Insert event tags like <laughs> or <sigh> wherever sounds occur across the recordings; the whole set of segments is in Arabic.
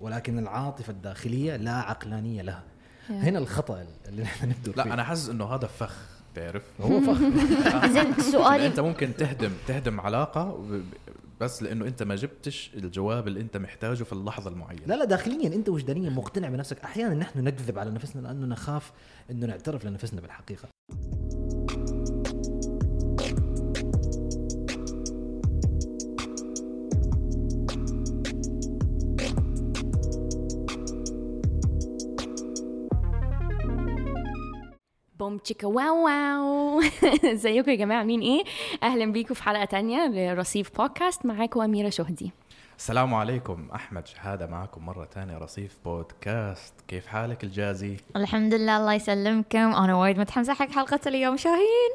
ولكن العاطفة الداخلية لا عقلانية لها. هنا الخطأ اللي نحن نبدو لا أنا حاسس إنه هذا فخ تعرف؟ <laughs> هو فخ. <laughs> زين سؤالي أنت ممكن تهدم تهدم علاقة بس لأنه أنت ما جبتش الجواب اللي أنت محتاجه في اللحظة المعينة. لا لا داخليا أنت وجدانيا مقتنع بنفسك. أحيانا نحن نكذب على نفسنا لأنه نخاف إنه نعترف لنفسنا بالحقيقة. Boom chicka wow wow. <laughs> ازيكم يا جماعة؟ عاملين إيه؟ أهلا بيكم في حلقة تانية لرصيف بودكاست. معاكم أميرة شهدي. السلام عليكم. أحمد شهادة معكم مرة ثانية رصيف بودكاست. كيف حالك الجازي؟ الحمد لله الله يسلمكم. أنا وايد متحمسة حق حلقة اليوم. شاهين؟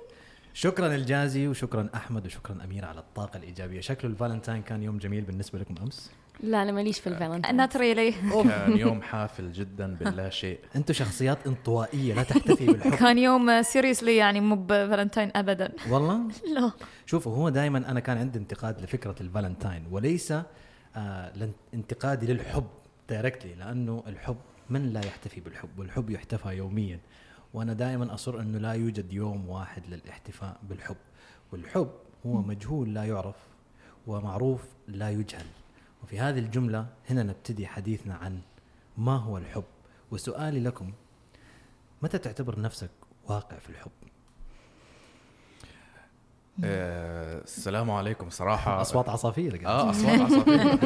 شكرا الجازي وشكرا أحمد وشكرا أميرة على الطاقة الإيجابية. شكله الفالنتاين كان يوم جميل بالنسبة لكم أمس؟ لا أنا ماليش في ال Valentine. not really كان يوم حافل جدا باللا شيء. <laughs> أنتم شخصيات انطوائية لا تحتفي بالحب <laughs> كان يوم seriously يعني مو بفالنتاين ابدا. والله؟ <laughs> لا. شوفوا هو دائما أنا كان عندي انتقاد لفكرة الفالنتاين وليس آه انتقادي للحب directly لأنه الحب من لا يحتفي بالحب؟ والحب يحتفى يوميا. وأنا دائما أصر أنه لا يوجد يوم واحد للاحتفاء بالحب. والحب هو مجهول لا يعرف ومعروف لا يجهل. وفي هذه الجملة هنا نبتدي حديثنا عن ما هو الحب. وسؤالي لكم متى تعتبر نفسك واقع في الحب؟ آه السلام عليكم. صراحة أصوات عصافير قاعد. آه أصوات عصافير.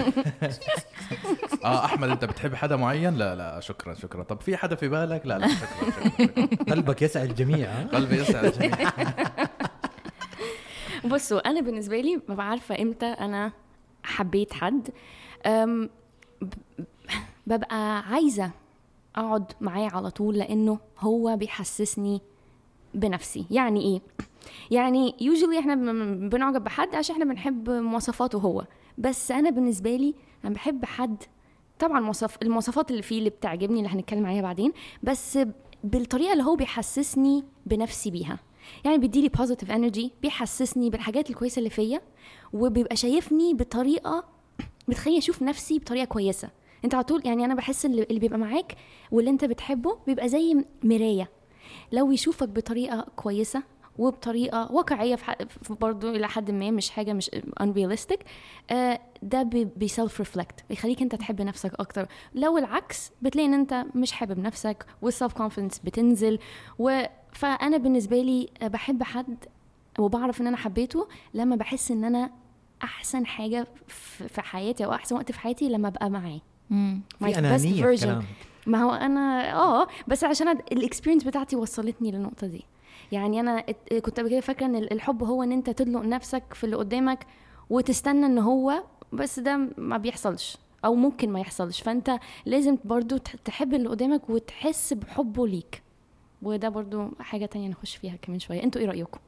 آه أحمد أنت بتحب حدا معين؟ لا لا شكرا شكرا. طب في حدا في بالك؟ لا لا شكرا شكرا, شكرا. قلبك يسعى الجميع ها؟ قلبي يسعد الجميع. بصوا أنا بالنسبة لي ما بعرفة إمتى أنا حبيت حد ببقى عايزة أقعد معاه على طول لأنه هو بيحسسني بنفسي. يعني إيه؟ يعني يوجولي إحنا بن- بنعجب بحد عشان إحنا بنحب مواصفاته هو. بس أنا بالنسبة لي أنا بحب حد طبعا مواصف المواصفات اللي فيه اللي بتعجبني اللي هنتكلم عليها بعدين بس بالطريقة اللي هو بيحسسني بنفسي بيها. يعني بيديلي positive energy بيحسسني بالحاجات الكويسة اللي فيا وبيبقى شايفني بطريقة بتخليني أشوف نفسي بطريقة كويسة. أنت على طول يعني أنا بحس اللي بيبقى معاك واللي أنت بتحبه بيبقى زي مراية. لو يشوفك بطريقة كويسة وبطريقة واقعية في, برضه إلى حد ما مش حاجة مش unrealistic. آه ده بي self reflect بيخليك أنت تحب نفسك أكتر. لو العكس بتلاقي إن أنت مش حابب نفسك وال self confidence بتنزل. و فأنا بالنسبة لي بحب حد وبعرف إن أنا حبيته لما بحس إن أنا أحسن حاجة في في حياتي أو أحسن وقت في حياتي لما أبقى معاه. version. كلامك. ما هو أنا آه بس عشان ال experience بتاعتي وصلتني للنقطة دي. يعني أنا كنت قبل كده فاكرة إن الحب هو إن أنت تدلق نفسك في اللي قدامك وتستنى إن هو بس ده ما بيحصلش أو ممكن ما يحصلش. فأنت لازم برضو تح- تحب اللي قدامك وتحس بحبه ليك. وده برضو حاجة تانية نخش فيها كمان شوية. أنتوا إيه رأيكم؟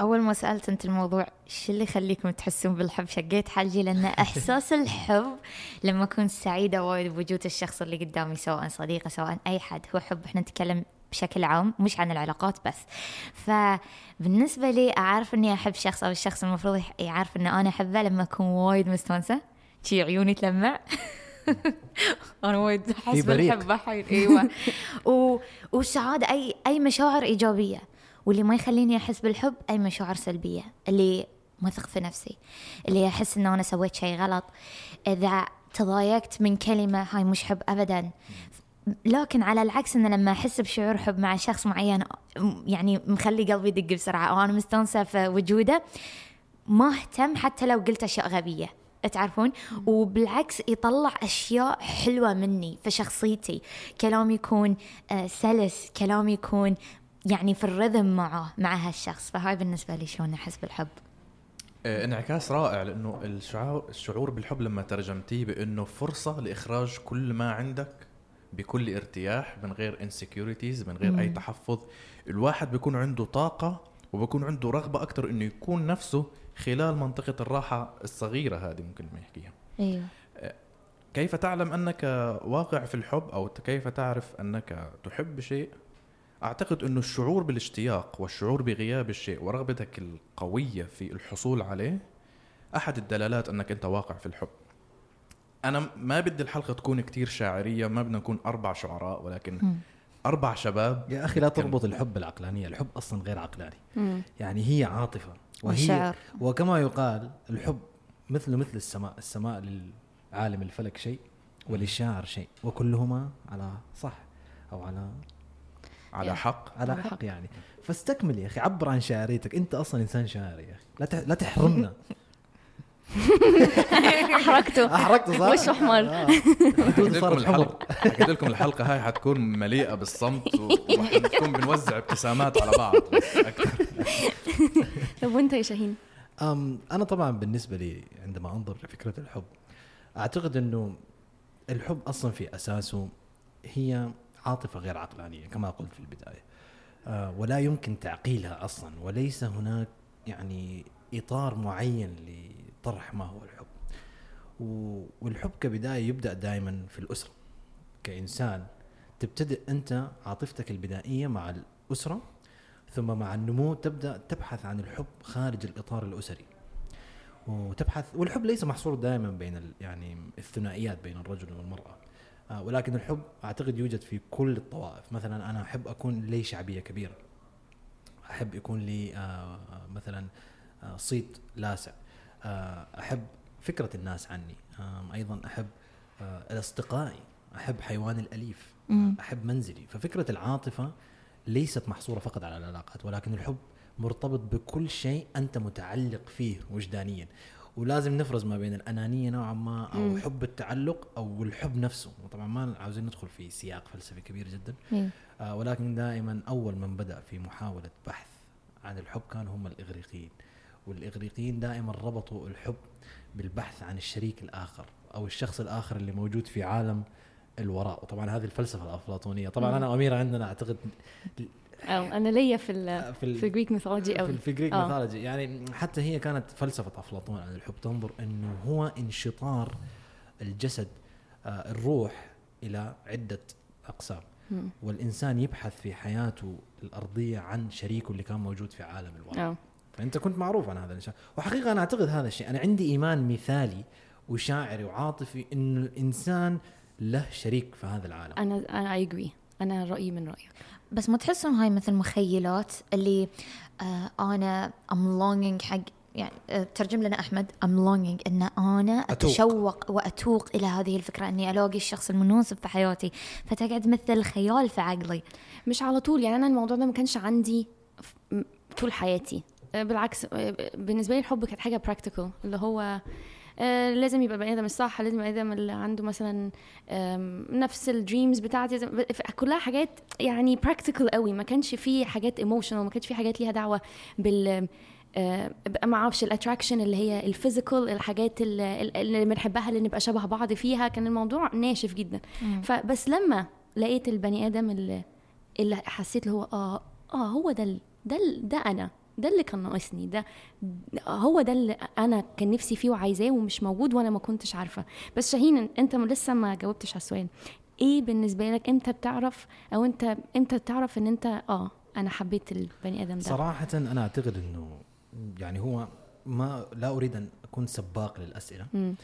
أول ما سألت أنت الموضوع شو اللي يخليكم تحسون بالحب؟ شقيت حلجي لأن <laughs> إحساس الحب لما أكون سعيدة وايد بوجود الشخص اللي قدامي سواء صديقة سواء أي حد هو حب. إحنا نتكلم بشكل عام مش عن العلاقات بس. فبالنسبة لي أعرف إني أحب شخص أو الشخص المفروض يعرف ان أنا أحبه لما أكون وايد مستانسة. شي عيوني تلمع. <laughs> أنا وايد أحس. بالحب الحين <laughs> إيوه. و... وسعاده أي أي مشاعر إيجابية. واللي ما يخليني أحس بالحب أي مشاعر سلبية. اللي ما اثق في نفسي. اللي أحس ان أنا سويت شيء غلط. إذا تضايقت من كلمة هاي مش حب ابدا. لكن على العكس إن لما أحس بشعور حب مع شخص معين يعني مخلي قلبي يدق بسرعة وأنا مستانسة في وجوده ما أهتم حتى لو قلت أشياء غبية. تعرفون؟ وبالعكس يطلع أشياء حلوة مني في شخصيتي. كلام يكون آه، سلس كلام يكون يعني في الرذم معه مع هالشخص. فهاي بالنسبة لي شلون أحس بالحب. آه، انعكاس رائع لأنه الشعور الشعور بالحب لما ترجمتيه بأنه فرصة لإخراج كل ما عندك بكل ارتياح من غير انسكيورتيز من غير أي تحفظ. الواحد بيكون عنده طاقة وبكون عنده رغبة أكثر إنه يكون نفسه خلال منطقة الراحة الصغيرة هذه ممكن ما يحكيها أيوه كيف تعلم أنك واقع في الحب أو كيف تعرف أنك تحب شيء؟ أعتقد إنه الشعور بالاشتياق والشعور بغياب الشيء ورغبتك القوية في الحصول عليه أحد الدلالات أنك أنت واقع في الحب. أنا ما بدي الحلقة تكون كتير شاعرية ما بدنا نكون أربع شعراء ولكن مم. أربع شباب يا أخي لا تربط الحب بالعقلانية الحب أصلا غير عقلاني مم. يعني هي عاطفة وهي والشعر. وكما يقال الحب مثل مثل السماء السماء للعالم الفلك شيء وللشاعر شيء وكلهما على صح أو على على يا. حق على حق يعني فاستكمل يا أخي عبر عن شاعريتك أنت أصلا إنسان شاعري يا أخي لا لا تحرمنا <laughs> أحرقته احرقت صح؟ وشه أحمر. آه. حكيت لكم الحلقة حكيت لكم الحلقة هاي حتكون مليئة بالصمت وحنكون بنوزع ابتسامات على بعض طب وأنت يا شاهين أم أنا طبعا بالنسبة لي عندما أنظر لفكره الحب أعتقد إنه الحب أصلا في أساسه هي عاطفة غير عقلانية كما قلت في البداية آه ولا يمكن تعقيلها أصلا وليس هناك يعني إطار معين لطرح ما هو الحب. والحب كبداية يبدأ دائما في الأسرة. كإنسان تبتدئ أنت عاطفتك البدائية مع الأسرة ثم مع النمو تبدأ تبحث عن الحب خارج الإطار الأسري. وتبحث والحب ليس محصور دائما بين ال- يعني الثنائيات بين الرجل والمرأة. آه، ولكن الحب أعتقد يوجد في كل الطوائف. مثلا أنا أحب أكون لي شعبية كبيرة. أحب يكون لي آه، مثلا آه، صيت لاسع. أحب فكرة الناس عني. أيضا أحب آه، الاصدقائي أحب حيواني الأليف. مم. أحب منزلي. ففكرة العاطفة ليست محصورة فقط على العلاقات ولكن الحب مرتبط بكل شيء أنت متعلق فيه وجدانيا. ولازم نفرز ما بين الأنانية نوعا ما أو. حب التعلق أو الحب نفسه. وطبعا ما عاوزين ندخل في سياق فلسفي كبير جدا. آه ولكن دائما أول من بدأ في محاولة بحث عن الحب كانوا هم الإغريقيين. والإغريقيين دائما ربطوا الحب بالبحث عن الشريك الآخر أو الشخص الآخر اللي موجود في عالم الوراء وطبعا هذه الفلسفة الأفلاطونية طبعا مم. أنا واميره عندنا أعتقد أو أنا ليا في ال في ال- في ال Greek mythology قوي في Greek آه. mythology يعني حتى هي كانت فلسفة أفلاطون عن الحب تنظر إنه هو انشطار الجسد آه، الروح إلى عدة أقسام مم. والإنسان يبحث في حياته الأرضية عن شريكه اللي كان موجود في عالم الوراء فأنت كنت معروف عن هذا الشيء وحقيقة أنا أعتقد هذا الشيء أنا عندي إيمان مثالي وشاعري وعاطفي انه الإنسان له شريك في هذا العالم. أنا أنا اي اجري أنا رأيي من رأيك. بس ما تحسون هاي مثل مخيلات اللي آه أنا ام longing حق يعني آه ترجم لنا أحمد ام longing إن أنا أتوق. أتشوق وأتوق إلى هذه الفكرة إني ألاقي الشخص المناسب في حياتي. فتقعد مثل خيال في عقلي. مش على طول يعني أنا الموضوع ده ما كانش عندي طول حياتي. بالعكس آه، بالنسبة لي الحب كانت حاجة practical اللي هو آه، لازم يبقى بني آدم الصح لازم يبقى بني آدم اللي عنده مثلا نفس ال dreams بتاعتي كلها حاجات يعني practical قوي ما كانش في حاجات emotional ما كانش في حاجات ليها دعوة بال آه، ما أعرفش ال attraction اللي هي ال physical الحاجات اللي, بنحبها اللي نبقى شبه بعض فيها كان الموضوع ناشف جدا. فبس لما لقيت البني آدم اللي اللي حسيت اللي هو آه آه هو ده ده ده أنا. ده اللي كان ناقصني ده هو ده اللي أنا كان نفسي فيه وعايزاه ومش موجود وأنا ما كنتش عارفة. بس شاهين أنت لسه ما جاوبتش على السؤال. إيه بالنسبة لك إمتى بتعرف أو أنت إمتى بتعرف إن أنت آه أنا حبيت البني آدم ده؟ صراحة أنا أعتقد أنه يعني هو ما لا أريد أن أكون سباق للأسئلة مم.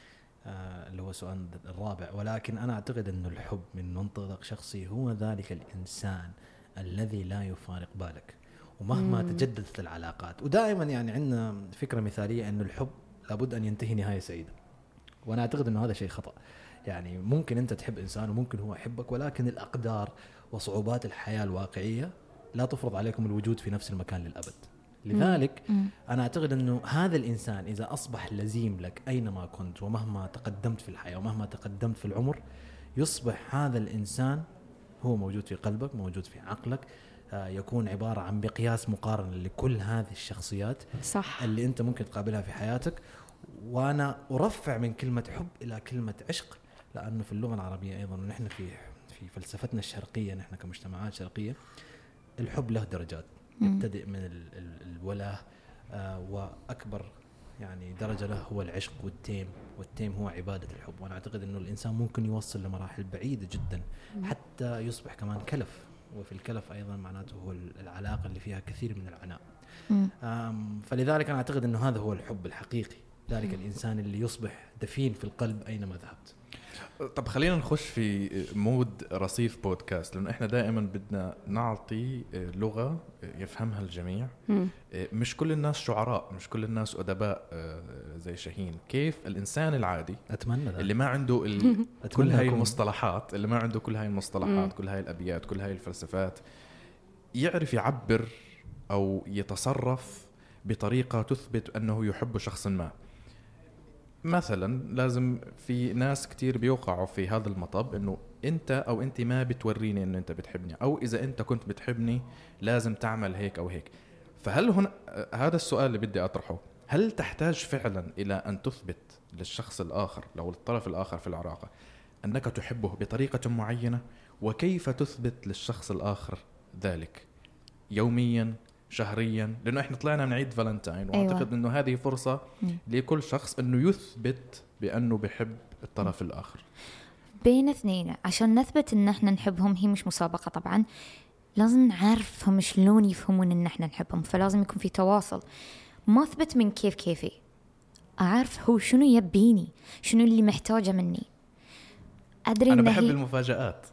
آه اللي هو السؤال الرابع. ولكن أنا أعتقد أنه الحب من منطلق شخصي هو ذلك الإنسان الذي لا يفارق بالك. ومهما تجددت العلاقات. ودائما يعني عندنا فكرة مثالية أنه الحب لابد أن ينتهي نهاية سعيدة. وأنا أعتقد أنه هذا شيء خطأ. يعني ممكن أنت تحب إنسان وممكن هو يحبك ولكن الأقدار وصعوبات الحياة الواقعية لا تفرض عليكم الوجود في نفس المكان للأبد. لذلك أنا أعتقد أنه هذا الإنسان إذا أصبح لزيم لك أينما كنت ومهما تقدمت في الحياة ومهما تقدمت في العمر يصبح هذا الإنسان هو موجود في قلبك موجود في عقلك يكون عبارة عن مقياس مقارنة لكل هذه الشخصيات صح. اللي أنت ممكن تقابلها في حياتك. وأنا أرفع من كلمة حب إلى كلمة عشق لأنه في اللغة العربية أيضا ونحن في في فلسفتنا الشرقية نحن كمجتمعات شرقية الحب له درجات. يبتدئ من ال- ال- الولاء آه، وأكبر يعني درجة له هو العشق والتيم. والتيم هو عبادة الحب. وأنا أعتقد إنه الإنسان ممكن يوصل لمراحل بعيدة جدا حتى يصبح كمان كلف. وفي الكلف أيضا معناته هو ال- العلاقة اللي فيها كثير من العناء. فلذلك أنا أعتقد إنه هذا هو الحب الحقيقي. ذلك الإنسان اللي يصبح دفين في القلب أينما ذهبت. طب خلينا نخش في مود رصيف بودكاست لأنه إحنا دائما بدنا نعطي لغة يفهمها الجميع مم. مش كل الناس شعراء مش كل الناس أدباء زي شاهين كيف الإنسان العادي أتمنى ذلك. اللي ما عنده ال... <laughs> كل هاي المصطلحات اللي ما عنده كل هاي المصطلحات مم. كل هاي الأبيات كل هاي الفلسفات يعرف يعبر أو يتصرف بطريقة تثبت أنه يحب شخص ما مثلا لازم في ناس كتير بيوقعوا في هذا المطب إنه أنت أو أنت ما بتوريني إنه أنت بتحبني أو إذا أنت كنت بتحبني لازم تعمل هيك أو هيك. فهل هنا هذا السؤال اللي بدي أطرحه هل تحتاج فعلا إلى أن تثبت للشخص الآخر لو الطرف الآخر في العلاقه أنك تحبه بطريقة معينة؟ وكيف تثبت للشخص الآخر ذلك؟ يوميا شهريا لأنه إحنا طلعنا من عيد فالنتاين وأعتقد أيوة. إنه هذه فرصة. لكل شخص إنه يثبت بأنه بحب الطرف الآخر. بين اثنين عشان نثبت إن إحنا نحبهم هي مش مسابقة طبعا لازم نعرفهم شلون يفهمون إن إحنا نحبهم فلازم يكون في تواصل. ما أثبت من كيف كيفي أعرف هو شنو يبيني شنو اللي محتاجه مني. أدري أنا إن بحب هي المفاجآت.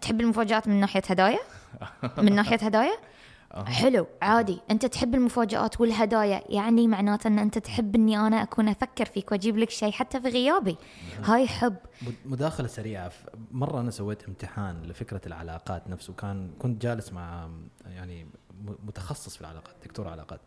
تحب المفاجآت من ناحية هدايا؟ <laughs> من ناحية هدايا؟ أها. حلو عادي. أنت تحب المفاجآت والهدايا يعني معناته إن أنت تحب إني أنا أكون أفكر فيك وأجيب لك شيء حتى في غيابي. هاي حب. مد- مداخلة سريعة. مرة أنا سويت امتحان لفكرة العلاقات نفسه. كان كنت جالس مع يعني متخصص في العلاقات دكتور علاقات.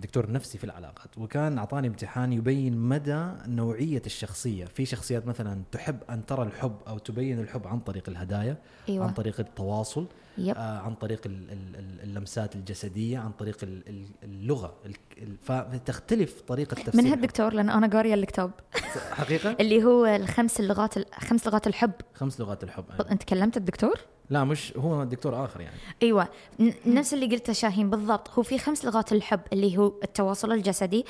دكتور نفسي في العلاقات. وكان أعطاني امتحان يبين مدى نوعية الشخصية. في شخصيات مثلا تحب أن ترى الحب أو تبين الحب عن طريق الهدايا أيوه. عن طريق التواصل. يب. آه عن طريق ال- ال- ال- اللمسات الجسدية عن طريق ال- ال- اللغة. ال- ال- فتختلف طريقة تفسير من. هالدكتور لأن أنا قارية الكتاب. حقيقة؟ اللي هو الخمس اللغات خمس لغات الحب. خمس لغات الحب أيوة. أنت كلمت الدكتور؟ لا مش هو دكتور آخر يعني. أيوه. نفس اللي قلته شاهين بالضبط. هو في خمس لغات الحب اللي هو التواصل الجسدي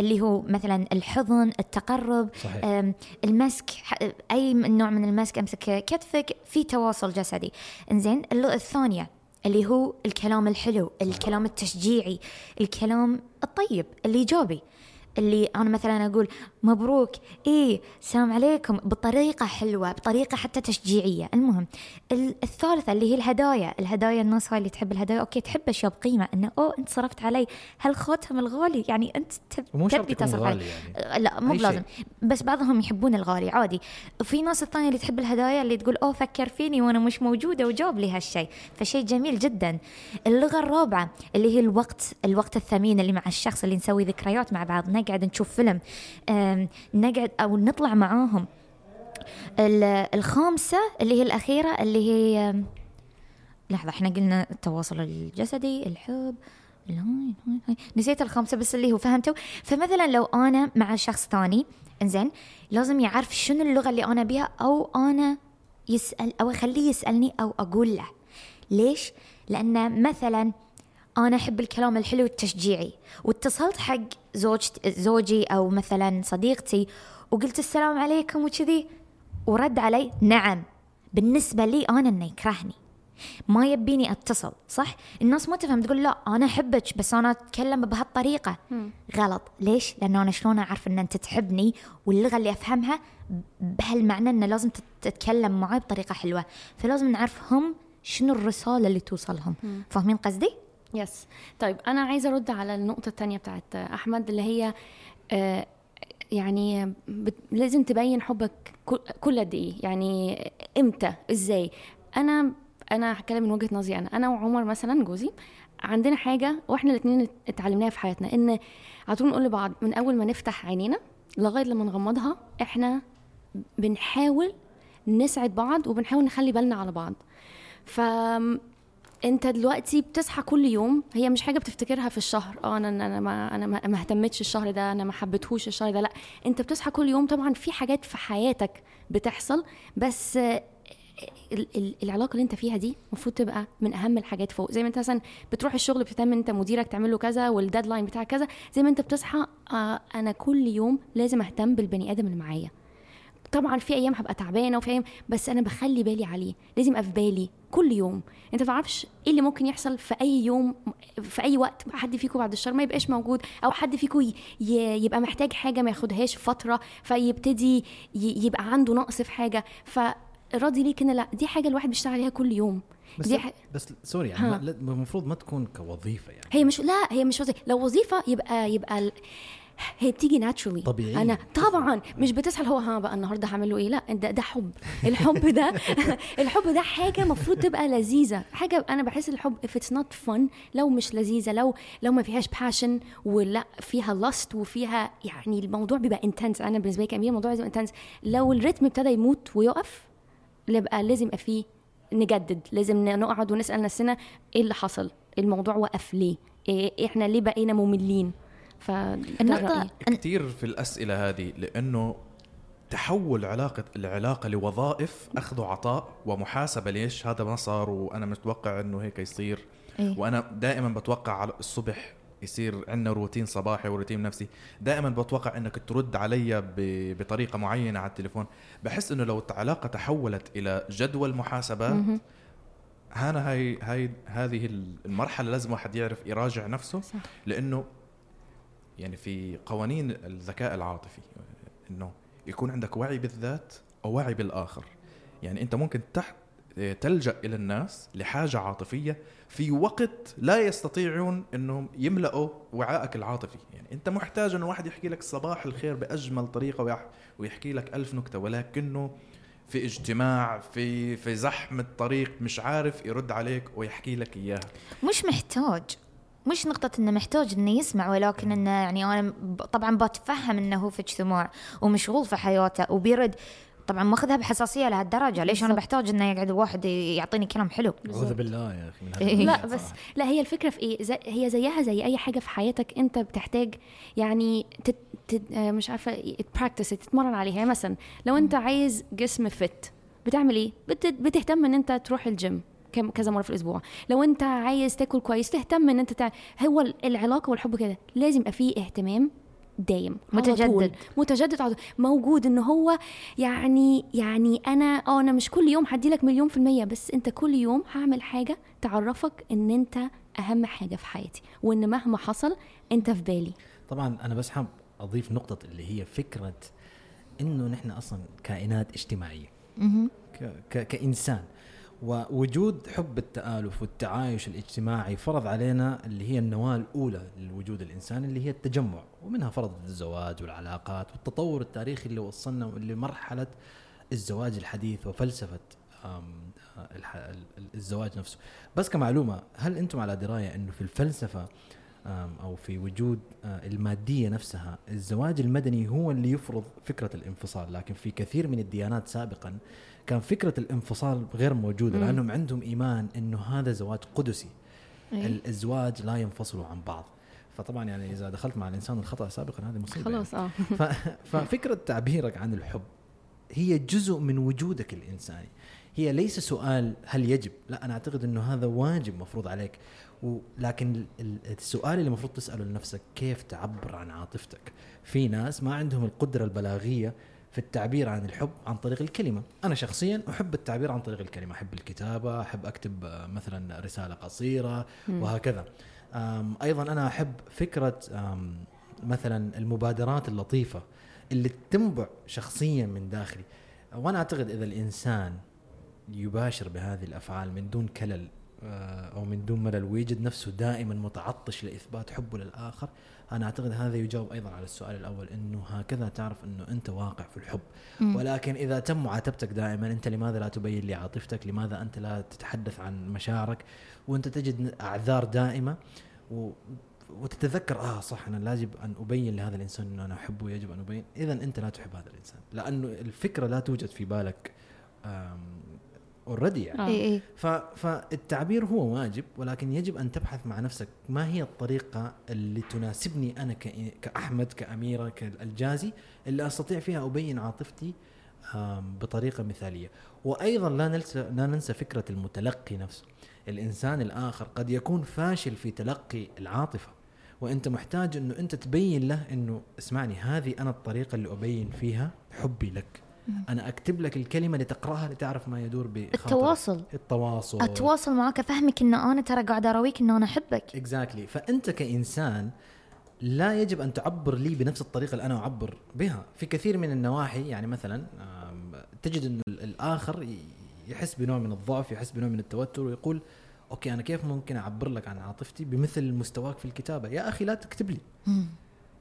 اللي هو مثلا الحضن التقرب صحيح. المسك أي نوع من المسك أمسك كتفك في تواصل جسدي. إنزين اللغة الثانية اللي هو الكلام الحلو الكلام التشجيعي الكلام الطيب الإيجابي. اللي أنا مثلا أقول مبروك. إيه السلام عليكم. بطريقة حلوة بطريقة حتى تشجيعية. المهم ال- الثالثة اللي هي الهدايا. الهدايا الناس هاي اللي تحب الهدايا. okay تحب أشياء بقيمة. إنه أوه أنت صرفت علي هالخاتم الغالي. يعني أنت تب- تبي تصرف علي. يعني. لا مو بلازم. بس بعضهم يحبون الغالي عادي. وفي ناس الثانية اللي تحب الهدايا اللي تقول أوه فكر فيني وأنا مش موجودة وجاب لي هالشيء. فشيء جميل جدا. اللغة الرابعة اللي هي الوقت الوقت الثمين اللي مع الشخص اللي نسوي ذكريات مع بعض نقعد نشوف فيلم. نقعد أو نطلع معاهم. ال- الخامسة اللي هي الأخيرة اللي هي لحظة إحنا قلنا التواصل الجسدي الحب. نسيت الخامسة بس اللي هو فهمتوا فمثلا لو أنا مع شخص ثاني إنزين لازم يعرف شنو اللغة اللي أنا بيها أو أنا يسأل أو أخليه يسألني أو أقول له. ليش؟ لأن مثلا أنا أحب الكلام الحلو التشجيعي. واتصلت حق زوجت زوجي أو مثلا صديقتي وقلت السلام عليكم وكذي ورد علي نعم. بالنسبة لي أنا إنه يكرهني. ما يبيني أتصل صح؟ الناس ما تفهم تقول لا أنا أحبك بس أنا أتكلم بهالطريقة. غلط. ليش؟ لأنه أنا شلون أعرف إن أنت تحبني؟ واللغة اللي أفهمها بهالمعنى إنه لازم تت- تتكلم معي بطريقة حلوة. فلازم نعرف هم شنو الرسالة اللي توصلهم. فاهمين قصدي؟ يس طيب أنا عايزة أرد على النقطة الثانية بتاعت أحمد اللي هي آه، يعني لازم تبين حبك كل قد إيه يعني إمتى إزاي. أنا أنا هتكلم من وجهة نظري أنا. أنا وعمر مثلا جوزي عندنا حاجة وإحنا الاثنين اتعلمناها في حياتنا إن على طول نقول لبعض من أول ما نفتح عينينا لغاية لما نغمضها إحنا بنحاول نسعد بعض وبنحاول نخلي بالنا على بعض. ف انت دلوقتي بتصحى كل يوم هي مش حاجة بتفتكرها في الشهر. آه أنا أنا ما أنا ما اهتمتش الشهر ده أنا ما حبيتهوش الشهر ده لأ. انت بتصحى كل يوم طبعا في حاجات في حياتك بتحصل بس ال- ال- العلاقة اللي انت فيها دي المفروض تبقى من أهم الحاجات فوق. زي ما انت مثلا بتروح الشغل بتهتم انت مديرك تعمل له كذا والديدلاين بتاعك كذا زي ما انت بتصحى آه أنا كل يوم لازم اهتم بالبني آدم اللي معايا. طبعا في أيام هبقى تعبانة وفي أيام بس أنا بخلي بالي عليه. لازم أبقى في بالي كل يوم. أنت ما تعرفش إيه اللي ممكن يحصل في أي يوم في أي وقت حد فيكم بعد الشر ما يبقاش موجود أو حد فيكم يبقى محتاج حاجة ما ياخدهاش فترة فيبتدي يبقى عنده نقص في حاجة. فراضي ليك ان لا دي حاجة الواحد بيشتغل عليها كل يوم. بس دي ح- بس سوري يعني المفروض ما تكون كوظيفة يعني. هي مش لا هي مش وظيفة. لو وظيفة يبقى يبقى. هي بتيجي ناتشرالي طبيعية. أنا طبعا مش بتسأل هو ها بقى النهارده هعمل له إيه؟ لا ده ده حب. الحب ده <laughs> الحب ده حاجة المفروض تبقى لذيذة. حاجة أنا بحس الحب if it's not fun لو مش لذيذة لو لو ما فيهاش passion ولا فيها lust وفيها يعني الموضوع بيبقى intense. أنا بالنسبة لي كامير الموضوع لازم intense. لو الريتم ابتدى يموت ويقف يبقى لازم يبقى فيه نجدد. لازم نقعد ونسأل نفسنا إيه اللي حصل؟ الموضوع وقف ليه؟ إيه إحنا ليه بقينا مملين؟ ف النقطة كثير في الأسئلة هذه لأنه تحول علاقة العلاقة لوظائف أخذ وعطاء ومحاسبة. ليش؟ هذا ما صار وأنا متوقع إنه هيك يصير. إيه. وأنا دائما بتوقع على الصبح يصير عندنا روتين صباحي وروتين نفسي. دائما بتوقع إنك ترد علي ب- بطريقة معينة على التليفون. بحس إنه لو العلاقة تحولت إلى جدول محاسبات مهم. هنا هاي هاي هذه المرحلة لازم واحد يعرف يراجع نفسه. صح. لأنه يعني في قوانين الذكاء العاطفي إنه يكون عندك وعي بالذات أو وعي بالآخر. يعني أنت ممكن تحت تلجأ إلى الناس لحاجة عاطفية في وقت لا يستطيعون إنهم يملأوا وعائك العاطفي. يعني أنت محتاج إنه واحد يحكي لك صباح الخير بأجمل طريقة ويح- ويحكي لك ألف نكتة ولكنه في اجتماع في في زحمة طريق مش عارف يرد عليك ويحكي لك إياها. مش محتاج. مش نقطة إنه محتاج إنه يسمع ولكن إنه يعني أنا طبعا بتفهم إنه هو في اجتماع ومشغول في حياته وبيرد. طبعا ماخذها بحساسية لهالدرجة. ليش أنا. بحتاج إنه يقعد واحد يعطيني كلام حلو؟ أعوذ بالله يا أخي من إيه. لا بس. لا هي الفكرة في إيه؟ زي هي زيها زي أي حاجة في حياتك أنت بتحتاج يعني تت تت آه، مش عارفة practice تتمرن عليها. يعني مثلا لو أنت عايز جسم fit بتعمل إيه؟ بت بتهتم إن أنت تروح الجيم كم كذا مرة في الأسبوع لو أنت عايز تاكل كويس تهتم إن أنت تع... هو ال- العلاقة والحب كده لازم يبقى فيه اهتمام دايم متجدد. طول. متجدد طول. موجود إن هو يعني يعني أنا آه أنا مش كل يوم هدي لك مليون في المية بس أنت كل يوم هعمل حاجة تعرفك إن أنت أهم حاجة في حياتي وإن مهما حصل أنت في بالي طبعا أنا بس حاب أضيف نقطة اللي هي فكرة إنه نحن أصلا كائنات اجتماعية. ك- ك- كإنسان ووجود حب التآلف والتعايش الاجتماعي فرض علينا اللي هي النواة الأولى للوجود الإنساني اللي هي التجمع ومنها فرض الزواج والعلاقات والتطور التاريخي اللي وصلنا لمرحلة الزواج الحديث وفلسفة ال- الزواج نفسه. بس كمعلومة هل أنتم على دراية أنه في الفلسفة أو في وجود آه، المادية نفسها الزواج المدني هو اللي يفرض فكرة الانفصال. لكن في كثير من الديانات سابقا كان فكرة الانفصال غير موجودة مم. لأنهم عندهم إيمان أنه هذا زواج قدسي. إيه. الازواج لا ينفصلوا عن بعض. فطبعا يعني إذا دخلت مع الإنسان الخطأ سابقا هذه مصيبة خلاص آه. يعني. <laughs> ف... ففكرة تعبيرك عن الحب هي جزء من وجودك الإنساني. هي ليس سؤال هل يجب؟ لا أنا أعتقد إنه هذا واجب مفروض عليك. ولكن ال- ال- السؤال اللي المفروض تسأله لنفسك كيف تعبر عن عاطفتك؟ في ناس ما عندهم القدرة البلاغية في التعبير عن الحب عن طريق الكلمة. أنا شخصيا أحب التعبير عن طريق الكلمة. أحب الكتابة أحب أكتب مثلا رسالة قصيرة. وهكذا. أيضا أنا أحب فكرة مثلا المبادرات اللطيفة اللي تنبع شخصيا من داخلي. وأنا أعتقد إذا الإنسان يباشر بهذه الأفعال من دون كلل آه، أو من دون ملل. ويجد نفسه دائما متعطش لإثبات حبه للآخر. أنا أعتقد هذا يجاوب أيضا على السؤال الأول أنه هكذا تعرف أنه أنت واقع في الحب. مم. ولكن إذا تم معاتبتك دائما أنت لماذا لا تبين لي عاطفتك؟ لماذا أنت لا تتحدث عن مشاعرك؟ وأنت تجد أعذار دائمة. و وتتذكر آه صح أنا يجب أن أبين لهذا الإنسان إنه أنا أحبه يجب أن أبين. اذا أنت لا تحب هذا الإنسان. لأنه الفكرة لا توجد في بالك اوريدي يعني. آه. ف... فالتعبير هو واجب ولكن يجب أن تبحث مع نفسك ما هي الطريقة اللي تناسبني أنا ك... كأحمد كأميرة كالجازي اللي أستطيع فيها أبين عاطفتي بطريقة مثالية. وأيضا لا ننسى لا ننسى فكرة المتلقي نفسه. الإنسان الآخر قد يكون فاشل في تلقي العاطفة وأنت محتاج إنه أنت تبين له إنه اسمعني هذه أنا الطريقة اللي أبين فيها حبي لك. أنا أكتب لك الكلمة لتقرأها لتعرف ما يدور بخاطرك. التواصل. التواصل. أتواصل معك أفهمك إن أنا ترى قاعدة أراويك إن أنا أحبك. اكزاكتلي فأنت كإنسان لا يجب أن تعبر لي بنفس الطريقة اللي أنا أعبر بها. في كثير من النواحي يعني مثلا تجد إنه ال- الآخر يحس بنوع من الضعف يحس بنوع من التوتر ويقول okay أنا كيف ممكن أعبر لك عن عاطفتي بمثل مستواك في الكتابة؟ يا أخي لا تكتب لي.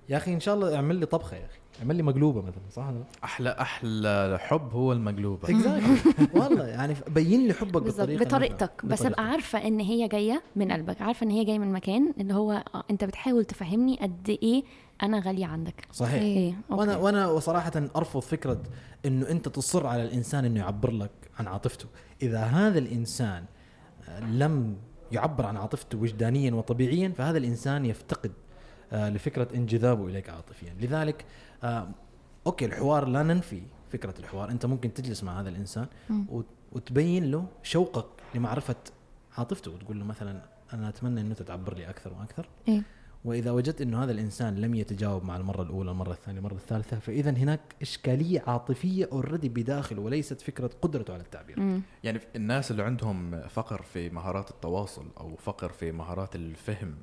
يا أخي إن شاء الله اعمل لي طبخة يا أخي. اعمل لي مقلوبة مثلا صح ولا لا؟ أحلى أحلى حب هو المقلوبة. exactly <laughs> والله يعني بين لي حبك بالطريقة بطريقتك. بس أبقى عارفة إن هي جاية من قلبك عارفة إن هي جاية من مكان اللي هو آه، أنت بتحاول تفهمني قد إيه أنا غالية عندك. صحيح. إيه وأنا. وأنا صراحة أرفض فكرة إنه أنت تصر على الإنسان إنه يعبر لك عن عاطفته. إذا هذا الإنسان آه، لم يعبر عن عاطفته وجدانيا وطبيعيا فهذا الإنسان يفتقد لفكرة انجذابه إليك عاطفيا. لذلك آه، أوكي الحوار لا ننفي فكرة الحوار. أنت ممكن تجلس مع هذا الإنسان وت- وتبين له شوقك لمعرفة عاطفته. وتقول له مثلا أنا أتمنى إنه تعبر لي أكثر وأكثر. إيه. وإذا وجدت إنه هذا الإنسان لم يتجاوب مع المرة الأولى المرة الثانية المرة الثالثة فاذا هناك إشكالية عاطفية اوريدي بداخله وليست فكرة قدرته على التعبير. مم. يعني الناس اللي عندهم فقر في مهارات التواصل أو فقر في مهارات الفهم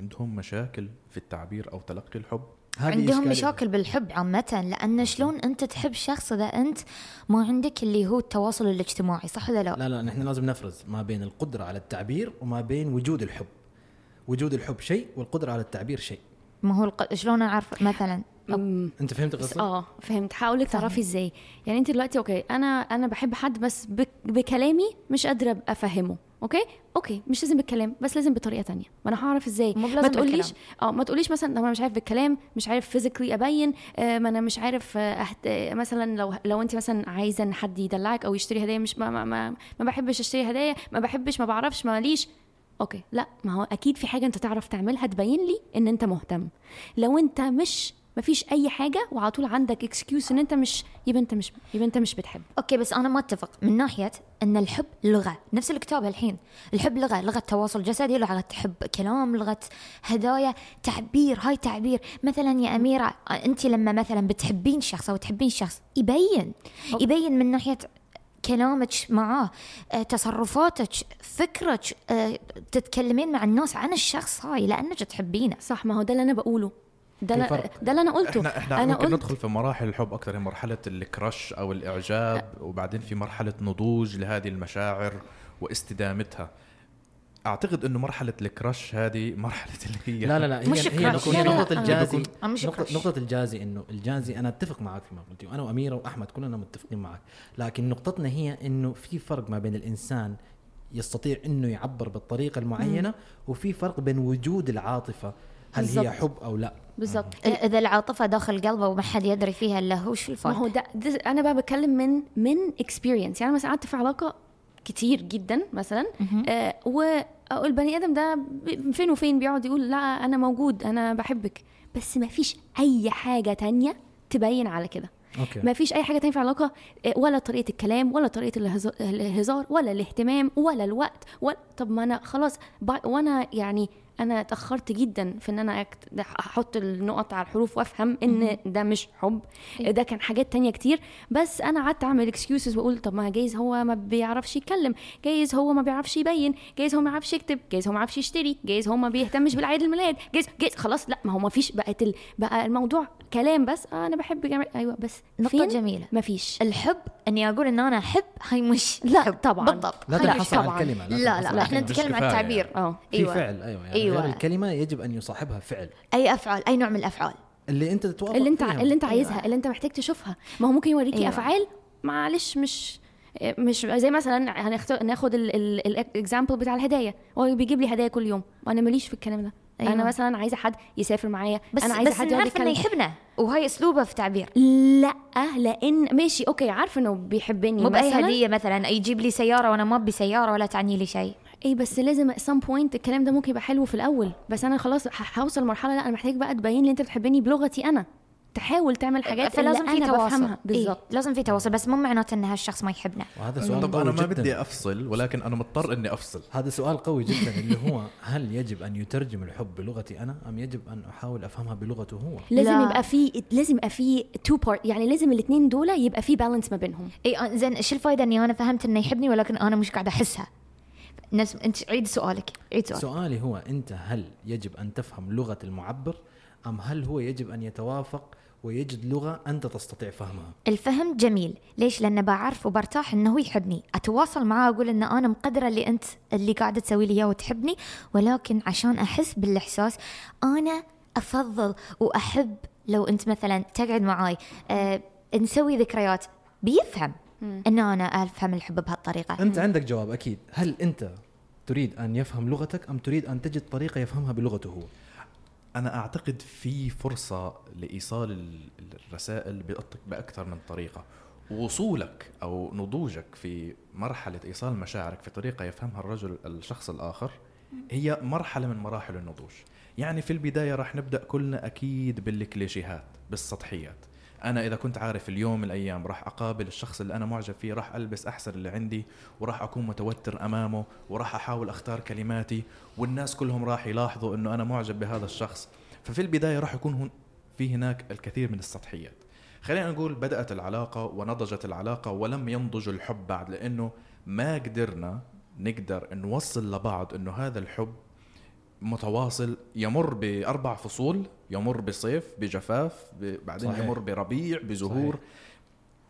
عندهم مشاكل في التعبير أو تلقي الحب؟ هذه عندهم. مشاكل بالحب عامة لأن شلون أنت تحب شخص إذا أنت ما عندك اللي هو التواصل الاجتماعي صح ولا لا؟ لا لا نحن لازم نفرز ما بين القدرة على التعبير وما بين وجود الحب. وجود الحب شيء والقدرة على التعبير شيء. ما هو الق... شلون أعرف مثلا. أنت فهمت قصدي؟ آه فهمت. هقول لك تعرفي إزاي. يعني أنت دلوقتي okay أنا أنا بحب حد بس بك بكلامي مش قادرة أفهمه. okay okay مش لازم بالكلام بس لازم بطريقة تانية ما أنا هعرف إزاي ما تقوليش. آه ما تقوليش مثلا أنا مش عارف بالكلام مش عارف physically أبين آه ما أنا مش عارف آه. آه مثلا لو لو أنت مثلا عايزة إن حد يدلعك أو يشتري هدايا مش ما, ما, ما, ما بحبش أشتري هدايا ما بحبش ما بعرفش ماليش okay لا ما هو أكيد في حاجة أنت تعرف تعملها تبين لي إن أنت مهتم لو أنت مش ما فيش أي حاجة وعلى طول عندك excuse إن أنت مش يبقى أنت مش يبقى أنت مش بتحب. okay بس أنا ما أتفق من ناحية إن الحب لغة نفس الكتاب الحين. الحب لغة لغة تواصل جسدي لغة حب كلام لغة هدايا تعبير هاي تعبير. مثلا يا أميرة أنت لما مثلا بتحبين شخص أو تحبين شخص يبين يبين من ناحية كلامك معاه آه، تصرفاتك فكرك آه، تتكلمين مع الناس عن الشخص هاي لأنك تحبينه. صح ما هو ده اللي أنا بقوله. ده فرق. ده اللي أنا قلته إحنا إحنا أنا ممكن قلت ندخل في مراحل الحب أكثر هي مرحلة الكراش أو الإعجاب وبعدين في مرحلة نضوج لهذه المشاعر واستدامتها أعتقد إنه مرحلة الكراش هذه مرحلة اللي هي لا لا لا هي مش هي كراش. هي لا. الجازي آه، مش نقطة, كراش. نقطة الجازي انه الجازي أنا أتفق معك فيما قلتي وأنا وأميرة وأحمد كلنا متفقين معك لكن نقطتنا هي إنه في فرق ما بين الإنسان يستطيع إنه يعبر بالطريقة المعينة وفي فرق بين وجود العاطفة هل هي بالضبط. حب أو لا؟ بالظبط إذا العاطفة داخل قلبه وما حد يدري فيها إلا هو شو ما الفرق هو ده, ده أنا بقى بتكلم من من اكسبيرينس يعني مثلا قعدت في علاقة كتير جدا مثلا آه والبني آدم ده فين وفين بيقعد يقول لا أنا موجود أنا بحبك. بس ما فيش أي حاجة تانية تبين على كده. okay. ما فيش أي حاجة تانية في العلاقه آه، ولا طريقة الكلام ولا طريقة الهزار, ولا الاهتمام ولا الوقت ولا طب ما أنا خلاص وأنا يعني أنا اتأخرت جدا في إن أنا أكت- أحط النقط على الحروف وأفهم إن ده مش حب. ده كان حاجات تانية كتير. بس أنا قعدت أعمل excuses وأقول طب ما جايز هو ما بيعرفش يتكلم. جايز هو ما بيعرفش يبين. جايز هو ما بيعرفش يكتب. جايز هو ما بيعرفش يشتري. جايز هو ما بيهتمش بالعيد الميلاد. جايز جايز خلاص لا ما هو ما فيش بقت ال... بقى الموضوع كلام بس. آه أنا بحب جميع أيوه بس نقطة فين؟ جميلة. ما فيش. الحب إني أقول إن أنا أحب هاي مش لا حب. طبعاً. بالضبط. لا تنحصر على طبعاً. الكلمة لا لا, على لا إحنا. نتكلم عن التعبير. آه. في أيوه. فعل أيوه يعني أيوة. غير الكلمة يجب أن يصاحبها فعل. أي أفعال أي نوع من الأفعال. اللي أنت تتوافق اللي أنت فيها. اللي أنت عايزها اللي أنت محتاج تشوفها. ما هو ممكن يوريكي أيوة. أفعال معلش مش مش زي مثلا هنخت... ناخد ال example بتاع الهدايا. هو بيجيب لي هدايا كل يوم. وأنا ماليش في الكلام ده. أيوة. أنا مثلا عايزة حد يسافر معايا. بس أنا عايزة بس حد نعرف إنه يحبنا وهي أسلوبه في تعبير لأ لأن ماشي okay عارفة إنه بيحبني مو بأي مثلاً. هدية مثلا يجيب لي سيارة وأنا ما ابي سياره ولا تعني لي شيء. إيه بس لازم at some point الكلام ده ممكن يبقى حلو في الأول. بس أنا خلاص هوصل لمرحلة لا أنا محتاج بقى تبين لي أنت بتحبني بلغتي أنا. تحاول تعمل حاجات فلازم في تواصل. إيه؟ بالظبط. لازم في تواصل. بس مو معناته ان هالشخص ما يحبنا. وهذا سؤال طب قوي أنا ما. بدي أفصل ولكن أنا مضطر إني أفصل. هذا سؤال قوي جدا اللي هو هل يجب أن يترجم الحب بلغتي أنا أم يجب أن أحاول أفهمها بلغته هو؟ لازم لا. يبقى في لازم يبقى في two parts يعني لازم الاثنين دول يبقى في balance ما بينهم. اي آه، زين إيش الفائده إني أنا فهمت إنه يحبني ولكن أنا مش قاعدة أحسها؟ نفس انت عيد سؤالك عيد سؤالك. سؤالي هو انت هل يجب أن تفهم لغة المعبر أم هل هو يجب أن يتوافق ويجد لغة أنت تستطيع فهمها؟ الفهم جميل. ليش؟ لأن بعرف وبرتاح إنه هو يحبني. أتواصل معاه أقول إن أنا مقدرة اللي انت اللي قاعدة تسوي لي إياه وتحبني ولكن عشان أحس بالإحساس أنا أفضل وأحب لو أنت مثلا تقعد معاي. آه نسوي ذكريات. بيفهم. ان أنا افهم الحب بهالطريقة. أنت عندك جواب أكيد، هل أنت تريد أن يفهم لغتك أم تريد أن تجد طريقة يفهمها بلغته؟ هو؟ أنا أعتقد في فرصة لإيصال ال- الرسائل بأكثر من طريقة. وصولك أو نضوجك في مرحلة إيصال مشاعرك في طريقة يفهمها الرجل الشخص الآخر هي مرحلة من مراحل النضوج. يعني في البداية راح نبدأ كلنا أكيد بالكليشيهات بالسطحيات. أنا إذا كنت عارف اليوم من الأيام راح أقابل الشخص اللي أنا معجب فيه راح ألبس أحسن اللي عندي وراح أكون متوتر أمامه وراح أحاول أختار كلماتي والناس كلهم راح يلاحظوا إنه أنا معجب بهذا الشخص. ففي البداية راح يكون هن في هناك الكثير من السطحيات. خلينا نقول بدأت العلاقة ونضجت العلاقة ولم ينضج الحب بعد لأنه ما قدرنا نقدر نوصل لبعض إنه هذا الحب متواصل يمر بأربع فصول يمر بصيف بجفاف بعدين صحيح. يمر بربيع بزهور. صحيح.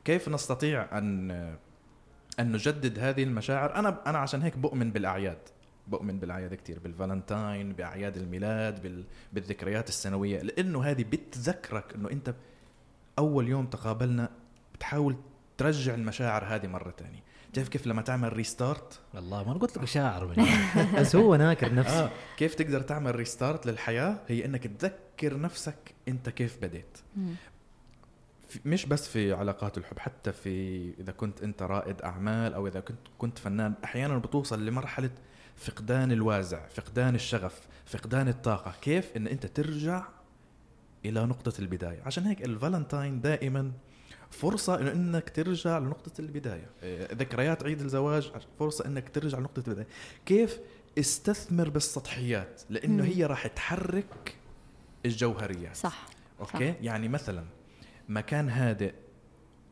كيف نستطيع أن أن نجدد هذه المشاعر؟ أنا أنا عشان هيك بؤمن بالأعياد. بؤمن بالأعياد كثير بالفالنتاين بأعياد الميلاد بال... بالذكريات السنوية. لأنه هذه بتذكرك إنه أنت أول يوم تقابلنا بتحاول ترجع المشاعر هذه مرة ثانية تعرف كيف لما تعمل restart والله ما أنا قلت لك شاعر من بس هو ناكر نفسه. آه كيف تقدر تعمل restart للحياة؟ هي إنك تذكر نفسك أنت كيف بديت. مش بس في علاقات الحب حتى في إذا كنت أنت رائد أعمال أو إذا كنت كنت فنان أحيانا بتوصل لمرحلة فقدان الوازع فقدان الشغف فقدان الطاقة. كيف؟ إن أنت ترجع إلى نقطة البداية. عشان هيك الفالنتاين دائما فرصة إنه إنك ترجع لنقطة البداية، إيه، ذكريات عيد الزواج فرصة إنك ترجع لنقطة البداية، كيف استثمر بالسطحيات؟ لأنه مم. هي راح تحرك الجوهريات. صح أوكي؟ يعني مثلا مكان هادئ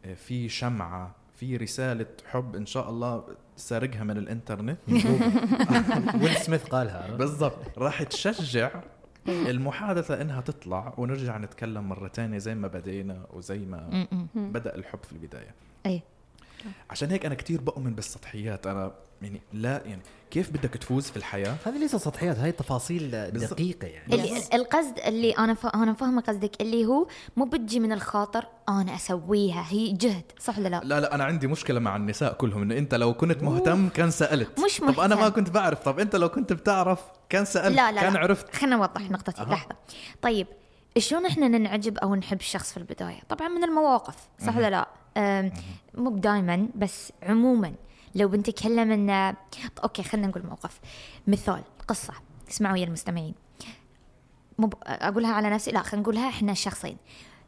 آه، في شمعة في رسالة حب إن شاء الله سارقها من الإنترنت. <laughs> ويل سميث قالها. بالضبط. راح تشجع المحادثة إنها تطلع ونرجع نتكلم مرة تانية زي ما بدينا وزي ما. بدأ الحب في البداية. أي. عشان هيك أنا كتير بؤمن بالسطحيات أنا يعني لا يعني كيف بدك تفوز في الحياة هذه ليست سطحيات هاي تفاصيل. دقيقة يعني اللي القصد اللي أنا ف... أنا فاهمة قصدك اللي هو مو بتجي من الخاطر أنا أسويها هي جهد صح ولا لا؟ لا لا أنا عندي مشكلة مع النساء كلهم إنه أنت لو كنت مهتم كان سألت مش طب أنا ما مهتم. كنت بعرف طب أنت لو كنت بتعرف كان سألت لا لا كان لا. عرفت خلينا نوضح نقطتي أها. لحظة طيب شلون إحنا ننعجب أو نحب الشخص في البداية؟ طبعا من المواقف صح ولا لا؟ مو دائما بس عموما. لو بنتكلم ان أوكي خلينا نقول موقف. مثال قصة. اسمعوا يا المستمعين. مو ب... أقولها على نفسي؟ لا خلينا نقولها إحنا شخصين.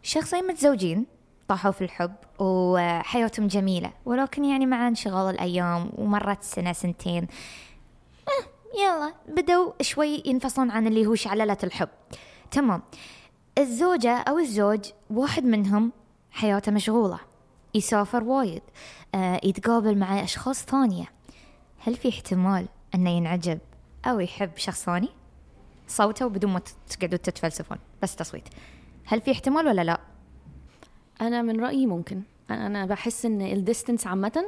شخصين متزوجين طاحوا في الحب وحياتهم جميلة. ولكن يعني مع انشغال الأيام ومرت سنة سنتين. آه يلا بدوا شوي ينفصلون عن اللي هو شعللة الحب. تمام. الزوجة أو الزوج واحد منهم حياته مشغولة. يسافر وايد آه يتقابل مع أشخاص ثانية. هل في احتمال أنه ينعجب أو يحب شخص ثاني؟ صوته بدون ما تقعدوا تتفلسفون بس تصويت. هل في احتمال ولا لا؟ أنا من رأيي ممكن. أنا بحس إن الديستنس عامة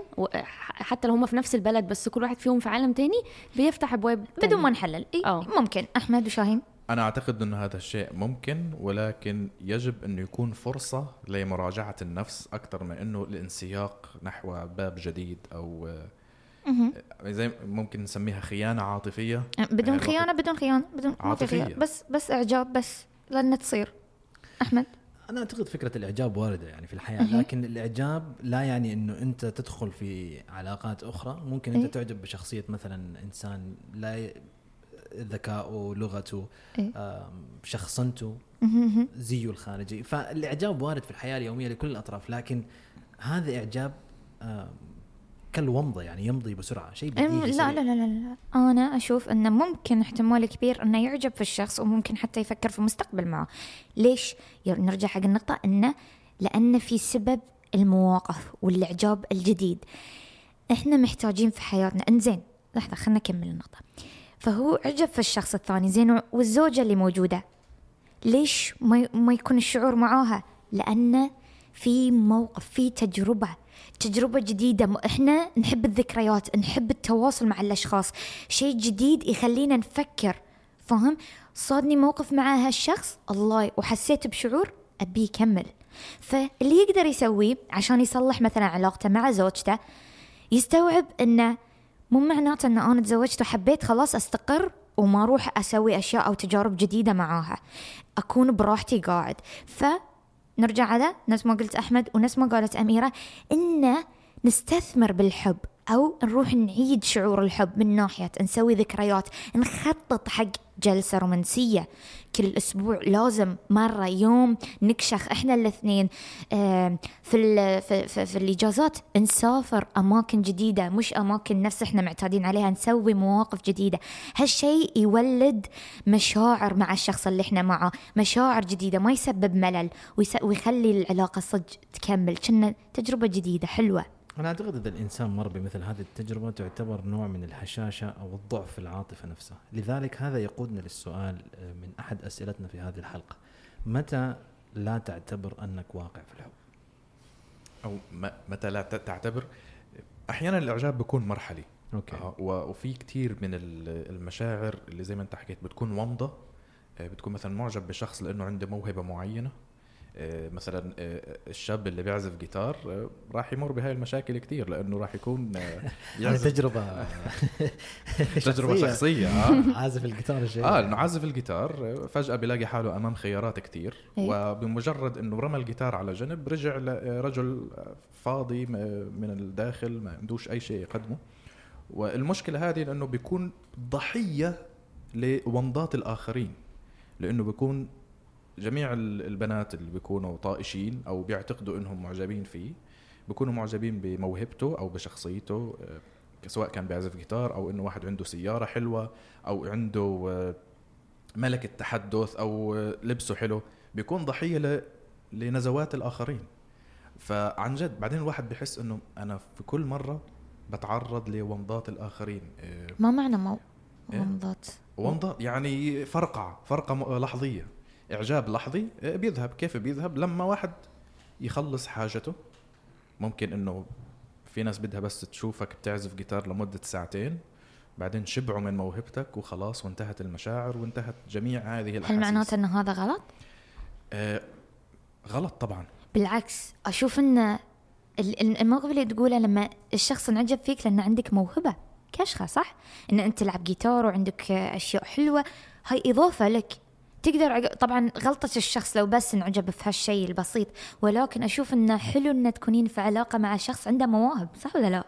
حتى لو هم في نفس البلد بس كل واحد فيهم في عالم تاني بيفتح أبواب بدون ما نحلل. إيه. ممكن. أحمد وشاهين؟ أنا أعتقد انه هذا الشيء ممكن ولكن يجب انه يكون فرصة لمراجعة النفس أكثر من أنه الانسياق نحو باب جديد أو مهم. زي ممكن نسميها خيانة عاطفية بدون آه، خيانة بدون خيانة بدون. خيانة. بس بس إعجاب بس لن تصير أحمد أنا أعتقد فكرة الإعجاب واردة يعني في الحياة لكن الإعجاب لا يعني أنه أنت تدخل في علاقات أخرى ممكن إيه. انت تعجب بشخصية مثلا إنسان لا ذكاؤه لغته إيه. شخصنته زيه الخارجي. فالاعجاب وارد في الحياة اليومية لكل الأطراف لكن هذا إعجاب كالومضة يعني يمضي بسرعة شيء أم- بديهي لا. لا لا لا لا. أنا أشوف إنه ممكن احتمال كبير إنه يعجب في الشخص وممكن حتى يفكر في المستقبل معه. ليش؟ نرجع حق النقطة إنه لأن في سبب المواقف والإعجاب الجديد. إحنا محتاجين في حياتنا. إنزين لحظة خلينا نكمل النقطة. فهو عجب في الشخص الثاني زين والزوجة اللي موجودة. ليش ما ما يكون الشعور معاها؟ لأن في موقف في تجربة تجربة جديدة. إحنا نحب الذكريات نحب التواصل مع الأشخاص. شيء جديد يخلينا نفكر فهم صادني موقف مع هالشخص الله وحسيت بشعور أبي يكمل. فاللي يقدر يسويه عشان يصلح مثلا علاقته مع زوجته يستوعب إنه مو معناته إن أنا تزوجت وحبيت خلاص أستقر وما أروح أسوي أشياء أو تجارب جديدة معاها. أكون براحتي قاعد. فنرجع على نفس ما قلت أحمد ونفس ما قالت أميرة إن نستثمر بالحب. أو نروح نعيد شعور الحب من ناحية نسوي ذكريات نخطط حق جلسة رومانسية. كل أسبوع لازم مرة يوم نكشخ إحنا الاثنين في في, في, في الإجازات نسافر أماكن جديدة مش أماكن نفس إحنا معتادين عليها نسوي مواقف جديدة. هالشيء يولد مشاعر مع الشخص اللي إحنا معه مشاعر جديدة ما يسبب ملل ويخلي العلاقة صدق تكمل. كنا تجربة جديدة حلوة. أنا أعتقد إذا الإنسان مر بمثل هذه التجربة تعتبر نوع من الهشاشه أو الضعف في العاطفة نفسها، لذلك هذا يقودنا للسؤال آه، من أحد أسئلتنا في هذه الحلقة، متى لا تعتبر أنك واقع في الحب؟ أو م- متى لا تعتبر؟ أحيانا الإعجاب بيكون مرحلي. okay. آه، وفي كتير من ال- المشاعر اللي زي ما أنت حكيت بتكون ومضه آه، بتكون مثلا معجب بشخص لأنه عنده موهبة معينة. آه، مثلا آه، الشاب اللي بيعزف جيتار آه، راح يمر بهاي المشاكل كتير لأنه راح يكون آه، <laughs> يعني تجربة <laughs> تجربة شخصية. آه. <laughs> عازف الجيتار الشيء آه انه عازف الجيتار آه، فجأة بيلاقي حاله أمام خيارات كتير إيه. وبمجرد إنه رمى الجيتار على جنب رجع لرجل فاضي من الداخل ما عندوش أي شيء يقدمه. والمشكلة هذه لأنه بيكون ضحية لومضات الآخرين لأنه بيكون جميع ال- البنات اللي بيكونوا طائشين أو بيعتقدوا إنهم معجبين فيه بيكونوا معجبين بموهبته أو بشخصيته آه، سواء كان بيعزف جيتار أو إنه واحد عنده سيارة حلوة أو عنده آه، ملكة تحدث أو آه، لبسه حلو بيكون ضحية ل- لنزوات الآخرين. فعن جد بعدين الواحد بحس إنه أنا في كل مرة بتعرض لومضات الآخرين ما معنى مو إيه؟ ومضات؟ ومضة يعني فرقعة فرقة م- إعجاب لحظي آه، بيذهب. كيف بيذهب؟ لما واحد يخلص حاجته ممكن إنه في ناس بدها بس تشوفك بتعزف جيتار لمدة ساعتين بعدين شبعوا من موهبتك وخلاص وانتهت المشاعر وانتهت جميع هذه هل الأحاسيس. معناته ان هذا غلط؟ آه غلط طبعا. بالعكس أشوف إن ال- ال- الموقف اللي تقوله لما الشخص انعجب فيك لأن عندك موهبة كشخة صح؟ إن أنت تلعب جيتار وعندك أشياء حلوة هاي إضافة لك تقدر عق- طبعا غلطة الشخص لو بس انعجب في هالشيء البسيط ولكن أشوف إنه حلو ان تكونين في علاقة مع شخص عنده مواهب صح ولا لا؟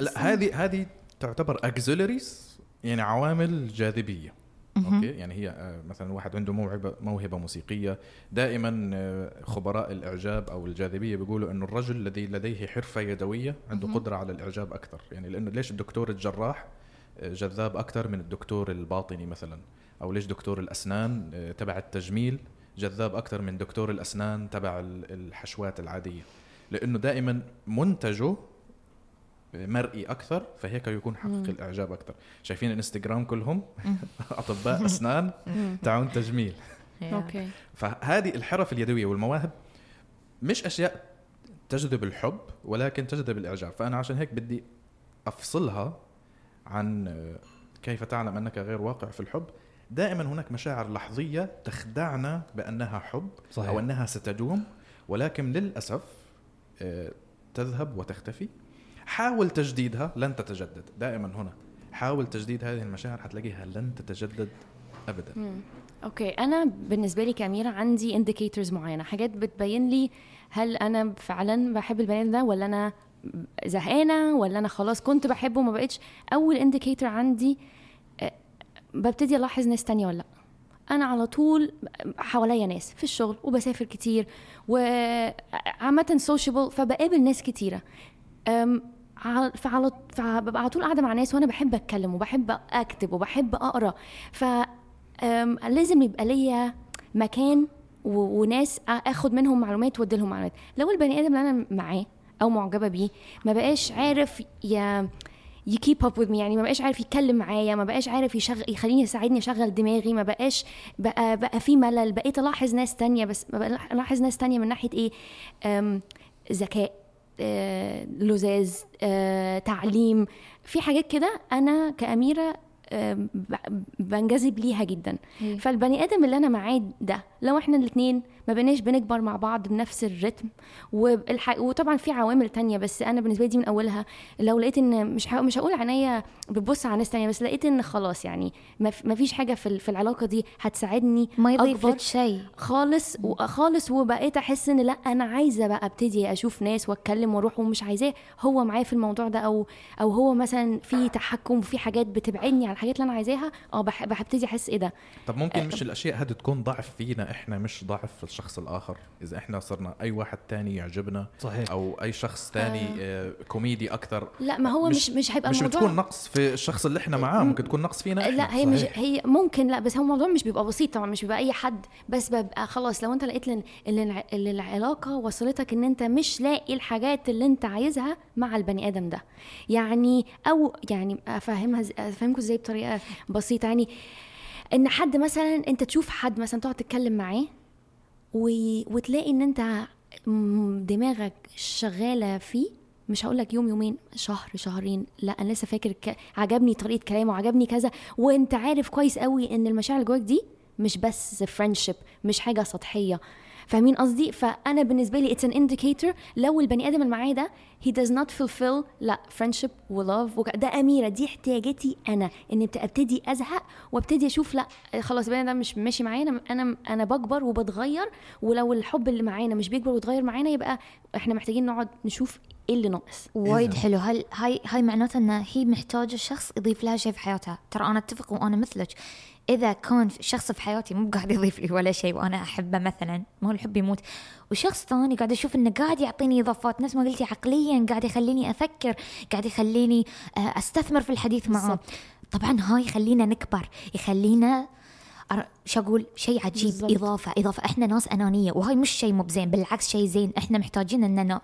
لا هذه هذه تعتبر اكزيلريز يعني عوامل جاذبية. أوكي؟ يعني هي آه، مثلا واحد عنده موهبه موهبة موسيقية دائما آه، خبراء الإعجاب أو الجاذبية بيقولوا إنه الرجل الذي لديه حرفة يدوية عنده قدرة على الإعجاب أكثر. يعني لأنه ليش الدكتور الجراح آه، جذاب أكثر من الدكتور الباطني مثلا؟ أو ليش دكتور الأسنان آه، تبع التجميل جذاب أكثر من دكتور الأسنان تبع ال- الحشوات العادية. لأنه دائما منتجه مرئي أكثر فهيك يكون حقق الإعجاب أكثر شايفين الإنستغرام كلهم؟ <laughs> أطباء أسنان <laughs> تعاون تجميل. أوكي فهذه الحرف اليدوية والمواهب مش أشياء تجذب الحب ولكن تجذب الإعجاب. فأنا عشان هيك بدي أفصلها عن آه، كيف تعلم أنك غير واقع في الحب. دائما هناك مشاعر لحظية تخدعنا بأنها حب صحيح. أو أنها ستدوم ولكن للأسف آه، تذهب وتختفي. حاول تجديدها لن تتجدد. دائما هنا حاول تجديد هذه المشاعر حتلاقيها لن تتجدد ابدا. مم. okay. أنا بالنسبة لي كاميرا عندي indicators معينة حاجات بتبين لي هل أنا فعلا بحب البني آدم ده ولا أنا زهقانة ولا أنا خلاص كنت بحبه وما بقتش. أول indicator عندي آه، ببتدي ألاحظ ناس تانية ولا لأ. أنا على طول حواليا ناس في الشغل وبسافر كتير وعامه sociable فبقابل ناس كتيرة. فعلى فببقى على طول قاعدة مع ناس وأنا بحب أتكلم وبحب أكتب وبحب أقرأ. ف لازم يبقى ليا مكان وناس أخد منهم معلومات وأدي لهم معلومات. لو البني آدم اللي أنا معاه أو معجبة بيه ما بقاش عارف يا ي keep up with me يعني ما بقاش عارف يتكلم معايا ما بقاش عارف يشغل يخليني يساعدني أشغل دماغي ما بقاش بقى بقى في ملل. بقيت ألاحظ ناس تانية بس ألاحظ ناس تانية من ناحية إيه؟ ذكاء آه، لزاز آه، تعليم. في حاجات كده أنا كأميرة آه، بنجذب ليها جدا. إيه. فالبني آدم اللي أنا معاه ده لو إحنا الاثنين ما بقيناش بنكبر مع بعض بنفس الريتم. والح... وطبعا في عوامل تانية بس أنا بالنسبة لي دي من أولها. لو لقيت إن مش ه... مش هقول عينيا بتبص على ناس تانية بس لقيت إن خلاص يعني ما, فيش حاجة في, في العلاقة دي هتساعدني ما يضيف شيء. خالص. وخالص وبقيت أحس إن لأ أنا عايزة بقى أبتدي أشوف ناس وأتكلم وأروح ومش عايزاه. هو معايا في الموضوع ده أو أو هو مثلا في تحكم وفي حاجات بتبعدني عن الحاجات اللي أنا عايزاها آه بح- ببتدي أحس إيه ده. طب ممكن مش الأشياء هذه تكون ضعف فينا إحنا مش ضعف في الشخص الآخر. إذا إحنا صرنا أي واحد تاني يعجبنا صحيح. أو أي شخص تاني آه. كوميدي أكثر لا ما هو مش مش هيبقى مش الموضوع بتكون نقص في الشخص اللي إحنا معاه ممكن تكون نقص فينا إحنا. لا هي مش. هي ممكن لا بس هو الموضوع مش بيبقى بسيط طبعا مش بيبقى أي حد بس ببقى خلاص لو أنت لقيت ان العلاقه وصلتك إن أنت مش لاقي الحاجات اللي أنت عايزها مع البني آدم ده. يعني أو يعني أفهمها أفهمكم إزاي بطريقة بسيطة. يعني إن حد مثلا أنت تشوف حد مثلا تقعد تتكلم معاه و... وتلاقي إن أنت دماغك شغالة فيه مش هقول لك يوم يومين شهر شهرين لأ أنا لسه فاكر ك... عجبني طريقة كلامه وعجبني كذا. وأنت عارف كويس قوي إن المشاعر اللي جواك دي مش بس friendship مش حاجة سطحية. فاهمين قصدي؟ فأنا بالنسبة لي it's an indicator لو البني آدم اللي معايا ده he does not fulfill لا friendship و love وك... ده أميرة دي احتياجاتي أنا إن بت- ابتدي أزهق وابتدي أشوف لا خلاص البني ده مش ماشي معايا أنا أنا بكبر وبتغير ولو الحب اللي معانا مش بيكبر ويتغير معانا يبقى إحنا محتاجين نقعد نشوف إيه اللي ناقص. وايد إذا- حلو. هل هاي هاي معناته إن هي محتاجة شخص يضيف لها شيء في حياتها. ترى أنا أتفق وأنا مثلك. إذا كان شخص في حياتي مو قاعد يضيف لي ولا شيء وأنا أحبه مثلا ما هو الحب يموت. وشخص ثاني قاعد أشوف إنه قاعد يعطيني إضافات نفس ما قلتي عقليا قاعد يخليني أفكر قاعد يخليني آه، أستثمر في الحديث معه. طبعا هاي يخلينا نكبر يخلينا شو أقول؟ شيء عجيب بالضبط. إضافة إضافة. إحنا ناس أنانية وهاي مش شيء مو بزين بالعكس شيء زين. إحنا محتاجين إننا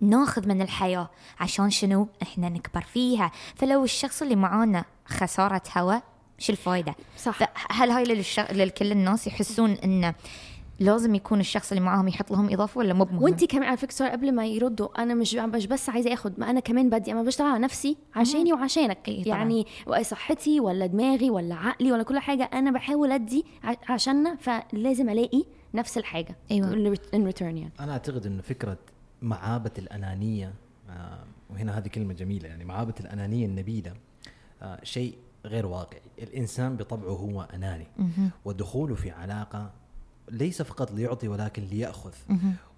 ناخذ من الحياة عشان شنو؟ إحنا نكبر فيها. فلو الشخص اللي معانا خسارة هواء شو الفائده صح. هل هاي للش... للكل الناس يحسون انه لازم يكون الشخص اللي معاهم يحط لهم إضافة ولا مو بمهم؟ وانت كمان على فكرة قبل ما يردوا أنا مش مش بس عايزة اخد ما أنا كمان بدي أنا بشتغل على نفسي عشاني وعشانك. إيه. يعني صحتي ولا دماغي ولا عقلي ولا كل حاجة أنا بحاول أدي ع- عشاننا فلازم ألاقي نفس الحاجة. أيوة. ان ريتيرن يعني. أنا أعتقد إنه فكرة معابة الأنانية آه، وهنا هذه كلمة جميلة يعني معابة الأنانية النبيلة آه، شيء غير واقعي الإنسان بطبعه هو أناني. ودخوله في علاقة ليس فقط ليعطي ولكن ليأخذ.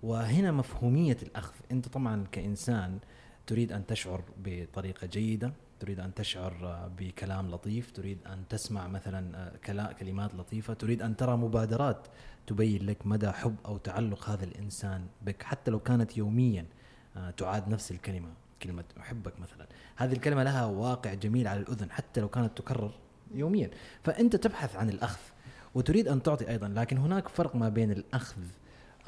وهنا مفهومية الأخذ. أنت طبعا كإنسان تريد أن تشعر بطريقة جيدة تريد أن تشعر بكلام لطيف تريد أن تسمع مثلا آه، كلمات لطيفة تريد أن ترى مبادرات تبين لك مدى حب أو تعلق هذا الإنسان بك حتى لو كانت يوميا آه، تعاد نفس الكلمة. كلمة أحبك مثلا. هذه الكلمة لها واقع جميل على الأذن حتى لو كانت تكرر يوميا. فأنت تبحث عن الأخذ وتريد أن تعطي أيضا لكن هناك فرق ما بين الأخذ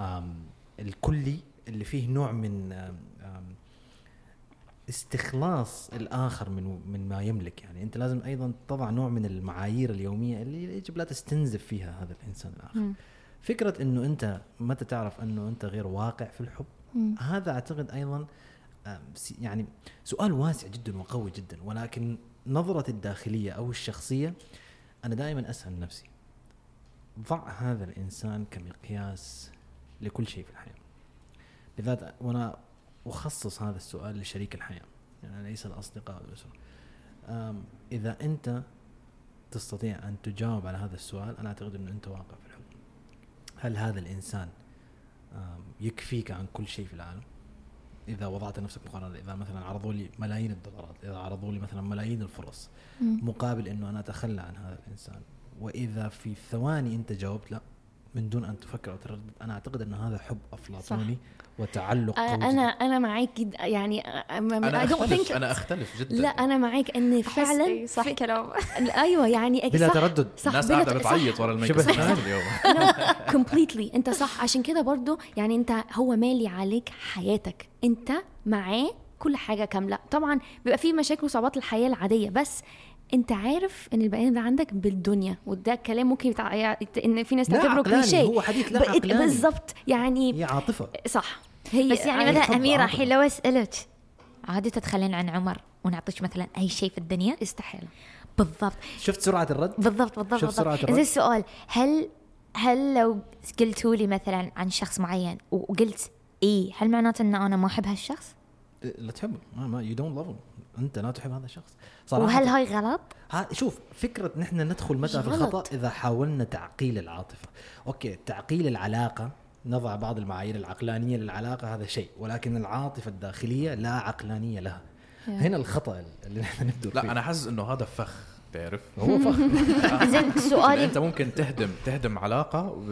آم، الكلي اللي فيه نوع من استخلاص الآخر من من ما يملك. يعني أنت لازم أيضا تضع نوع من المعايير اليومية اللي يجب لا تستنزف فيها هذا الإنسان الآخر. فكرة أنه أنت متى تعرف أنه أنت غير واقع في الحب؟ هذا أعتقد أيضا آم، س- يعني سؤال واسع جدا وقوي جدا ولكن نظرتي الداخلية أو الشخصية أنا دائما أسأل نفسي ضع هذا الإنسان كمقياس لكل شيء في الحياة. بالذات وأنا أخصص هذا السؤال لشريك الحياة يعني ليس الأصدقاء والأسرة إذا أنت تستطيع أن تجاوب على هذا السؤال أنا أعتقد أنه أنت واقع في الحب هل هذا الإنسان يكفيك عن كل شيء في العالم؟ إذا وضعت نفسك مقارنة إذا مثلا عرضوا لي ملايين الدولارات إذا عرضوا لي مثلا ملايين الفرص مقابل أنه أنا أتخلى عن هذا الإنسان وإذا في ثواني أنت جاوبت لا من دون أن تفكر أو تردد أنا أعتقد ان هذا حب أفلاطوني. وتعلق قوي أنا جداً. أنا معاك جدا يعني أنا أختلف think أنا أختلف جدا. لا أنا معاك إن فعلا فعلا صح في- كلام. أيوه يعني بلا صح تردد. صح الناس قاعدة بتعيط ورا الميك شبه اب اليوم كومبليتلي أنت صح. عشان كده برضو يعني أنت هو مالي عليك حياتك. أنت معاه كل حاجة كاملة. طبعا بيبقى في مشاكل وصعوبات الحياة العادية بس أنت عارف إن البني آدم ده عندك بالدنيا وده كلام ممكن يتع... يت- إن في ناس تعتبره كليشيه. هو حديث لا بالظبط. يعني هي عاطفة. صح. هي بس يعني مثلا أميرة. الحين لو اسألك. عادي تتخلين عن عمر ونعطيك مثلا أي شيء في الدنيا؟ استحاله بالضبط. شفت سرعة الرد؟ بالضبط بالضبط سرعة بالضبط. الرد. زين السؤال هل هل لو قلتوا لي مثلا عن شخص معين وقلت اي هل معناته إن أنا ما أحب هالشخص؟ لا تحبه ما ما you don't love أنت لا تحب هذا الشخص. صراحة وهل هاي غلط؟ ها شوف فكرة نحن ندخل متى في غلط. الخطأ إذا حاولنا تعقيل العاطفة. okay تعقيل العلاقة نضع بعض المعايير العقلانية للعلاقة هذا شيء. ولكن العاطفة الداخلية لا عقلانية لها. هنا الخطأ اللي نحن نبدو فيه. لا أنا حاسس إنه هذا فخ تعرف؟ هو فخ. <laughs> <laughs> زين سؤالي أنت ممكن تهدم تهدم علاقة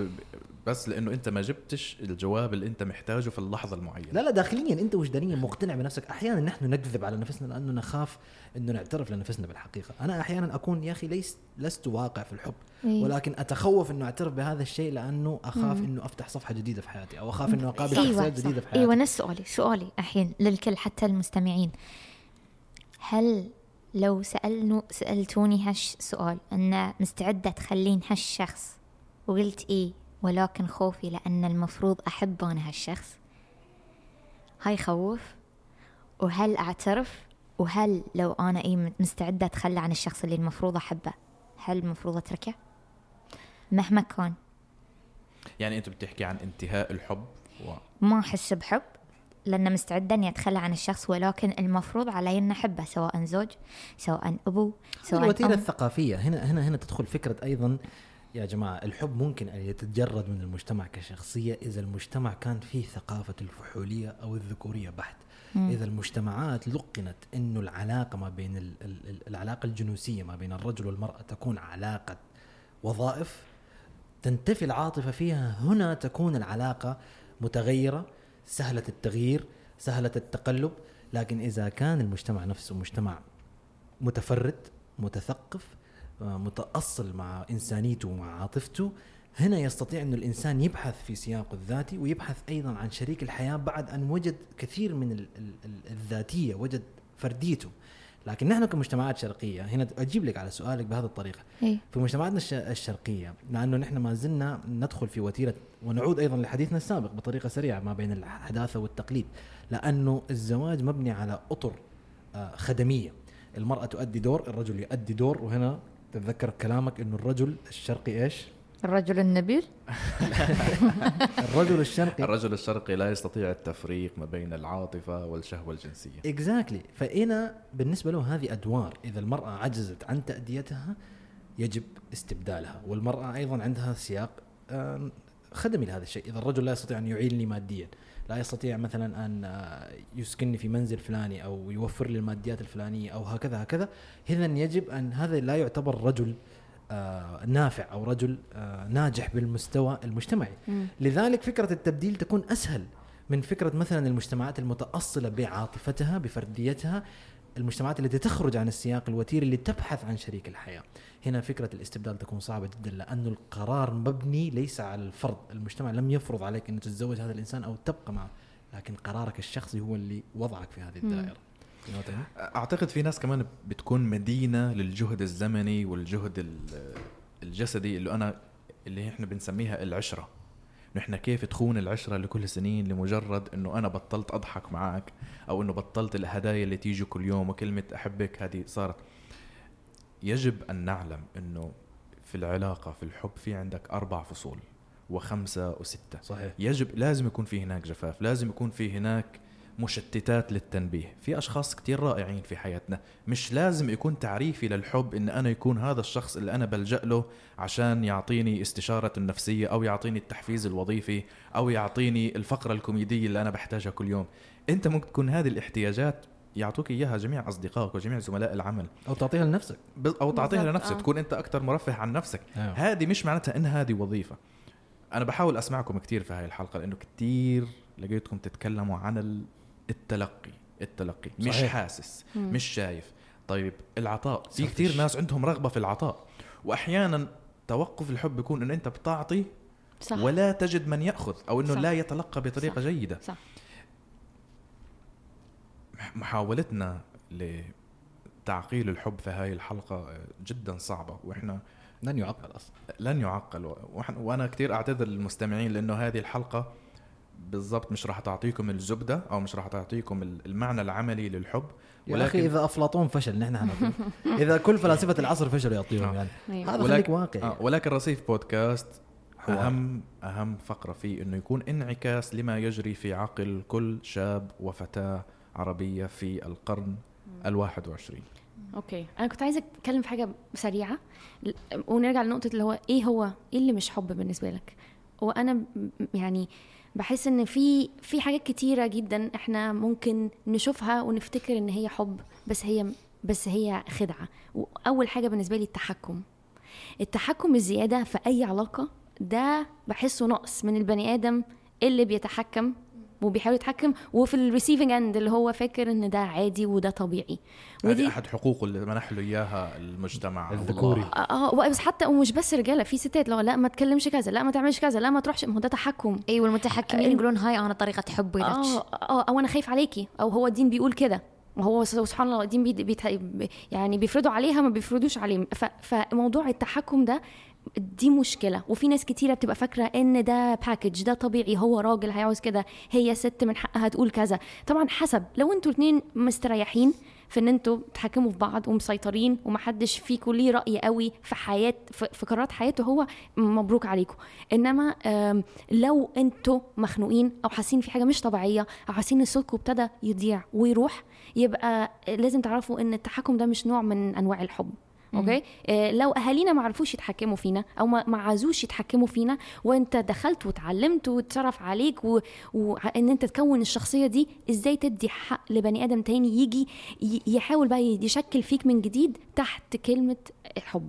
بس لأنه انت ما جبتش الجواب اللي انت محتاجه في اللحظة المعينة. لا لا داخليا انت وجدانيا مقتنع بنفسك. أحيانا نحن نكذب على نفسنا لأنه نخاف إنه نعترف لنفسنا بالحقيقة. أنا أحيانا أكون يا أخي ليس لست واقع في الحب إيه. ولكن أتخوف إنه أعترف بهذا الشيء لأنه أخاف إنه أفتح صفحة جديدة في حياتي أو أخاف إنه أقابل إيوه. شخصيات جديدة في حياتي. أيوه نفس سؤالي سؤالي الحين للكل حتى المستمعين. هل لو سألنو سألتوني هالش سؤال أن مستعدة تخلين هالشخص؟ وقلت إيه. ولكن خوفي لأن المفروض أحب أنا هالشخص. هاي خوف وهل أعترف؟ وهل لو أنا إيه مستعدة أتخلى عن الشخص اللي المفروض أحبه هل المفروض أتركه؟ مهما كان. يعني أنت بتحكي عن انتهاء الحب و... ما أحس بحب لأن مستعدة إني أتخلى عن الشخص ولكن المفروض علي إن أحبه سواء زوج سواء أبو سواء الوتيرة أم. الثقافية. هنا هنا هنا تدخل فكرة أيضا يا جماعة الحب ممكن أن يتجرد من المجتمع كشخصية إذا المجتمع كان فيه ثقافة الفحولية أو الذكورية بحت. إذا المجتمعات لقنت إنه العلاقة ما بين ال- ال- ال- العلاقة الجنوسيه ما بين الرجل والمرأة تكون علاقة وظائف تنتفي العاطفة فيها هنا تكون العلاقة متغيرة سهلة التغيير سهلة التقلب لكن إذا كان المجتمع نفسه مجتمع متفرد متثقف متأصل مع إنسانيته ومع عاطفته هنا يستطيع أن الإنسان يبحث في سياقه الذاتي ويبحث أيضا عن شريك الحياة بعد أن وجد كثير من ال- ال- ال- الذاتية وجد فرديته. لكن نحن كمجتمعات شرقية هنا أجيب لك على سؤالك بهذه الطريقة. إيه. في مجتمعاتنا الش- الشرقية لأنه نحن ما زلنا ندخل في وتيرة ونعود أيضا لحديثنا السابق بطريقة سريعة ما بين الحداثة والتقليد. لأنه الزواج مبني على أطر آه، خدمية. المرأة تؤدي دور الرجل يؤدي دور وهنا تتذكر كلامك إنه الرجل الشرقي إيش؟ الرجل النبيل. <laughs> الرجل الشرقي. الرجل الشرقي لا يستطيع التفريق ما بين العاطفة والشهوة الجنسية. اكزاكتلي فهنا بالنسبة له هذه أدوار إذا المرأة عجزت عن تأديتها يجب استبدالها. والمرأة أيضا عندها سياق خدمي لهذا الشيء. إذا الرجل لا يستطيع أن يعينني ماديا. لا يستطيع مثلا أن آه، يسكنني في منزل فلاني أو يوفر لي الماديات الفلانية أو هكذا هكذا. اذا يجب أن هذا لا يعتبر رجل آه، نافع أو رجل آه، ناجح بالمستوى المجتمعي. لذلك فكرة التبديل تكون أسهل من فكرة مثلا المجتمعات المتأصلة بعاطفتها بفرديتها المجتمعات التي تخرج عن السياق الوتيري اللي تبحث عن شريك الحياة. هنا فكرة الاستبدال تكون صعبة جدا لأنه القرار مبني ليس على الفرض. المجتمع لم يفرض عليك أن تتزوج هذا الإنسان أو تبقى معه لكن قرارك الشخصي هو اللي وضعك في هذه الدائرة? أعتقد في ناس كمان بتكون مدينة للجهد الزمني والجهد ال- الجسدي اللي أنا اللي إحنا بنسميها العشرة. نحن كيف تخون العشرة لكل سنين لمجرد إنه أنا بطلت أضحك معك أو إنه بطلت الهدايا اللي تيجي كل يوم وكلمة أحبك هذه صارت. يجب أن نعلم إنه في العلاقة في الحب في عندك أربع فصول وخمسة وستة. صحيح. يجب لازم يكون في هناك جفاف لازم يكون في هناك مشتتات للتنبيه. في أشخاص كتير رائعين في حياتنا. مش لازم يكون تعريفي للحب إن أنا يكون هذا الشخص اللي أنا بلجأ له عشان يعطيني استشارة النفسية أو يعطيني التحفيز الوظيفي أو يعطيني الفقرة الكوميدية اللي أنا بحتاجها كل يوم. أنت ممكن تكون هذه الاحتياجات يعطوك إياها جميع أصدقائك وجميع زملاء العمل. أو تعطيها لنفسك. أو تعطيها لنفسك. آه. تكون أنت أكثر مرفه عن نفسك. أيوة. هذه مش معناتها إن هذه وظيفة. أنا بحاول أسمعكم كثير في هاي الحلقة لأنه كثير لقيتكم تتكلموا عن ال- التلقي التلقي مش صحيح. حاسس مم. مش شايف طيب العطاء في. كثير ناس عندهم رغبة في العطاء واحيانا توقف الحب بيكون إنه أنت بتعطي صح ولا تجد من يأخذ أو إنه صح. لا يتلقى بطريقة صح. جيدة صح محاولتنا لتعقيل الحب في هاي الحلقة جدا صعبة وإحنا لن يعقل أصلا لن يعقل وأنا كثير أعتذر للمستمعين لأنه هذه الحلقة بالضبط مش راح تعطيكم الزبدة أو مش راح تعطيكم ال- المعنى العملي للحب يا أخي إذا أفلاطون فشل نحن <laughs> إذا كل فلاسفة العصر فشلوا يعطيهم آه. يعني. أيوة. هذا ولكن- خليك واقعي. آه ولكن رصيف بودكاست. اهم أهم فقرة فيه إنه يكون انعكاس لما يجري في عقل كل شاب وفتاة عربية في القرن الواحد وعشرين. أوكي. أنا كنت عايزة أتكلم في حاجة سريعة ونرجع لنقطة اللي هو إيه هو إيه اللي مش حب بالنسبة لك؟ وأنا يعني بحس إن في في حاجات كتيرة جدا إحنا ممكن نشوفها ونفتكر إن هي حب بس هي بس هي خدعة. وأول حاجة بالنسبة لي التحكم. التحكم الزيادة في أي علاقة ده بحسه نقص من البني آدم اللي بيتحكم وبيحاول يتحكم وفي ال receiving end اللي هو فاكر إن ده عادي وده طبيعي. هذه أحد حقوقه اللي منح له إياها المجتمع. الذكوري. آه بس حتى ومش بس رجالة في ستات لو لا ما تكلمش كذا لا ما تعملش كذا لا ما تروحش. ما هو ده تحكم. أيوه المتحكمين يقولون هاي أنا طريقة حبي لك. آه آه أو أنا خايف عليكي أو هو الدين بيقول كده. وهو سبحان الله الدين بي بي يعني بيفرضوا عليها ما بيفرضوش عليه. ف- فموضوع التحكم ده دي مشكلة. وفي ناس كتيرة بتبقى فاكرة إن ده package ده طبيعي هو راجل هيعوز كده هي ست من حقها تقول كذا. طبعا حسب لو أنتوا الاتنين مستريحين في إن أنتوا تحكموا في بعض ومسيطرين ومحدش فيكم ليه رأي قوي في حياة في قرارات حياته هو مبروك عليكم إنما لو أنتوا مخنوقين أو حاسين في حاجة مش طبيعية أو حاسين إن صوتكم ابتدى يضيع ويروح يبقى لازم تعرفوا إن التحكم ده مش نوع من أنواع الحب. أوكي؟ آه لو أهالينا ما عرفوش يتحكموا فينا أو ما عايزوش يتحكموا فينا وانت دخلت وتعلمت واتصرف عليك و- وان انت تكون الشخصية دي إزاي تدي حق لبني آدم تاني يجي يحاول بقى يشكل فيك من جديد تحت كلمة حب.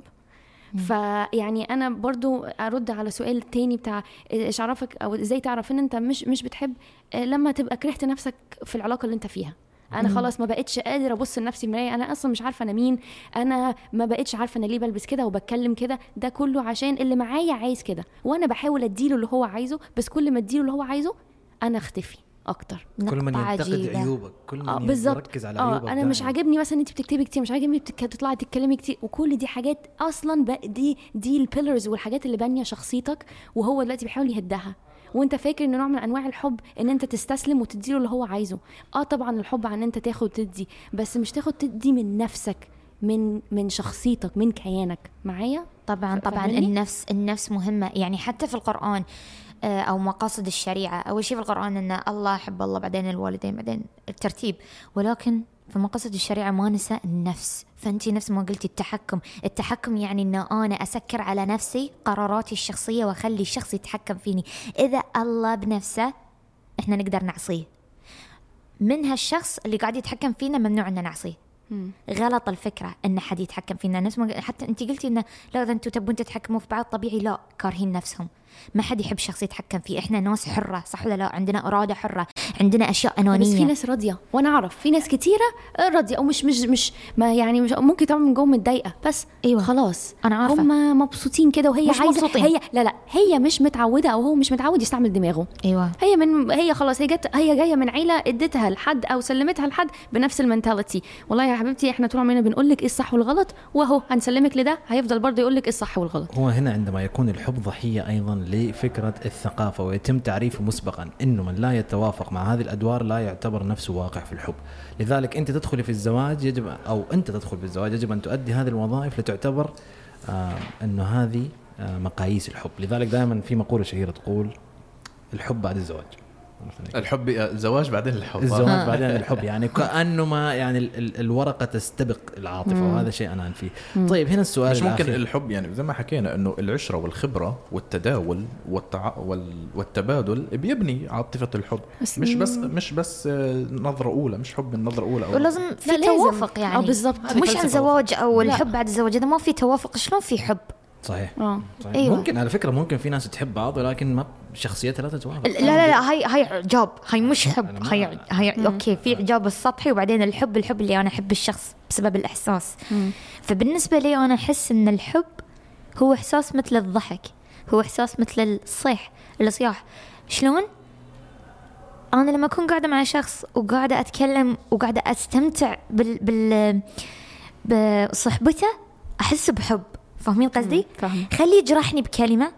فيعني أنا برضو أرد على سؤال التاني بتاع إيش عرفك أو إزاي تعرف إن أنت مش مش بتحب آه، لما تبقى كرهت نفسك في العلاقة اللي أنت فيها. أنا خلاص ما بقتش قادره أبص لنفسي في المرايه أنا أصلا مش عارفة أنا مين. أنا ما بقتش عارفة أنا ليه بلبس كده وبتكلم كده. ده كله عشان اللي معايا عايز كده. وأنا بحاول أديله اللي هو عايزه بس كل ما أديله اللي هو عايزه أنا أختفي أكتر. كل من ينتقد عجيبة. عيوبك. كل من بالظبط. يركز على آه عيوبك. أنا مش. عاجبني مثلا أنت بتكتبي كتير مش عاجبني بتك... تطلعي تتكلمي كتير. وكل دي حاجات أصلا بقى دي دي البيلرز والحاجات اللي بانيه شخصيتك وهو دلوقتي بيحاول يهدها. وانت فاكر ان نوع من انواع الحب ان انت تستسلم وتديله اللي هو عايزه. آه طبعا الحب عن انت تاخد وتدي بس مش تاخد تدي من نفسك من من شخصيتك من كيانك. معايا؟ طبعا طبعا فاهمني؟ النفس النفس مهمة. يعني حتى في القرآن آه، أو مقاصد الشريعة أول شيء في القرآن أن الله حب الله بعدين الوالدين بعدين الترتيب. ولكن في مقاصد الشريعة ما نسى النفس. فأنت نفس ما قلتي التحكم. التحكم يعني أن أنا أسكر على نفسي قراراتي الشخصية وأخلي الشخص يتحكم فيني. إذا الله بنفسه إحنا نقدر نعصيه. من هالشخص اللي قاعد يتحكم فينا ممنوع أن نعصيه. غلط الفكرة إن حد يتحكم فينا. نفس ما حتى انت قلتي إنه لا إذا أنتم تبون تتحكموا في بعض طبيعي لا كارهين نفسهم. ما حد يحب شخص يتحكم فيه. إحنا ناس حرة صح ولا لا؟ عندنا إرادة حرة عندنا أشياء بس في أنانية. ناس راضية وأنا أعرف في ناس كتيرة راضية أو مش مش مش ما يعني مش ممكن طبعا من جوه متضايقة بس أيوة. خلاص. أنا عارفة. هم مبسوطين كده وهي مش عايزه مبسوطين. هي لا لا هي مش متعودة أو هو مش متعود يستعمل دماغه. أيوه. هي من هي خلاص هي جت هي جاية من عيلة اديتها لحد أو سلمتها لحد بنفس المنتاليتي. والله يا حبيبتي إحنا طول عمرنا بنقول لك إيه الصح والغلط وأهو هنسلمك لده هيفضل برضه يقول لك إيه الصح والغلط. هو هنا عندما يكون الحب ضحية أيضا لفكرة الثقافة ويتم تعريفه مسبقا أنه من لا يتوافق مع هذه الأدوار لا يعتبر نفسه واقع في الحب. لذلك أنت تدخلي في الزواج يجب أو أنت تدخل في الزواج يجب أن تؤدي هذه الوظائف لتعتبر آه أنه هذه آه مقاييس الحب. لذلك دائما في مقولة شهيرة تقول الحب بعد الزواج. الحب الزواج بعدين الحب. الزواج بعدين <laughs> الحب. يعني كأنه ما يعني ال- ال- الورقة تستبق العاطفة وهذا شيء أنا فيه طيب هنا السؤال مش ممكن الأخير. الحب يعني زي ما حكينا إنه العشرة والخبرة والتداول والتع... وال... والتبادل بيبني عاطفة الحب. بس مش بس مش بس آه، نظرة أولى مش حب من نظرة أولى ولازم في. توافق يعني. آه بالضبط. مش عن زواج أو. الحب بعد الزواج إذا ما في توافق شلون في حب؟ صحيح. آه. صحيح. أيوة. ممكن على فكرة ممكن في ناس تحب بعض ولكن ما شخصيتها لا تتوافق. لا لا لا هاي هاي إعجاب. هاي مش حب هاي هاي okay في إعجاب السطحي وبعدين الحب الحب اللي أنا أحب الشخص بسبب الإحساس. فبالنسبة لي أنا أحس إن الحب هو إحساس مثل الضحك هو إحساس مثل الصيح الصياح. شلون؟ أنا لما أكون قاعدة مع شخص وقاعدة أتكلم وقاعدة أستمتع بال بال بصحبته أحس بحب. فاهمين قصدي؟ فاهم خلي يجرحني بكلمة.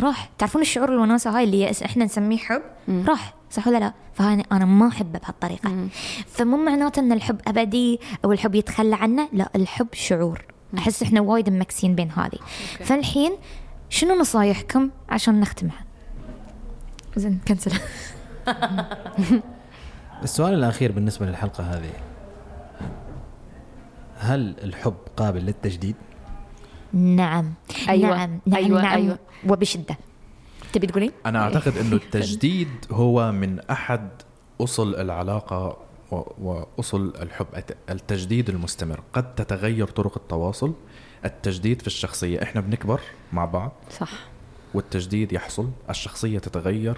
راح. تعرفون الشعور الوناسة هاي اللي إحنا نسميه حب؟ راح. صح ولا لا؟ فهاي أنا ما أحبه بهالطريقة. فمو معناته إن الحب أبدي أو الحب يتخلى عنه لا الحب شعور. أحس إحنا وايد مكسين بين هذه. فالحين شنو نصايحكم عشان نختمها؟ زين كنسل. <laughs> السؤال الأخير بالنسبة للحلقة هذه. هل الحب قابل للتجديد؟ نعم. أيوة. نعم نعم أيوة. نعم. أيوة. وبشدة. تبي تقولين أنا أعتقد إنه التجديد هو من أحد أصل العلاقة و- واصل الحب. الت- التجديد المستمر. قد تتغير طرق التواصل. التجديد في الشخصية. إحنا بنكبر مع بعض. صح. والتجديد يحصل. الشخصية تتغير.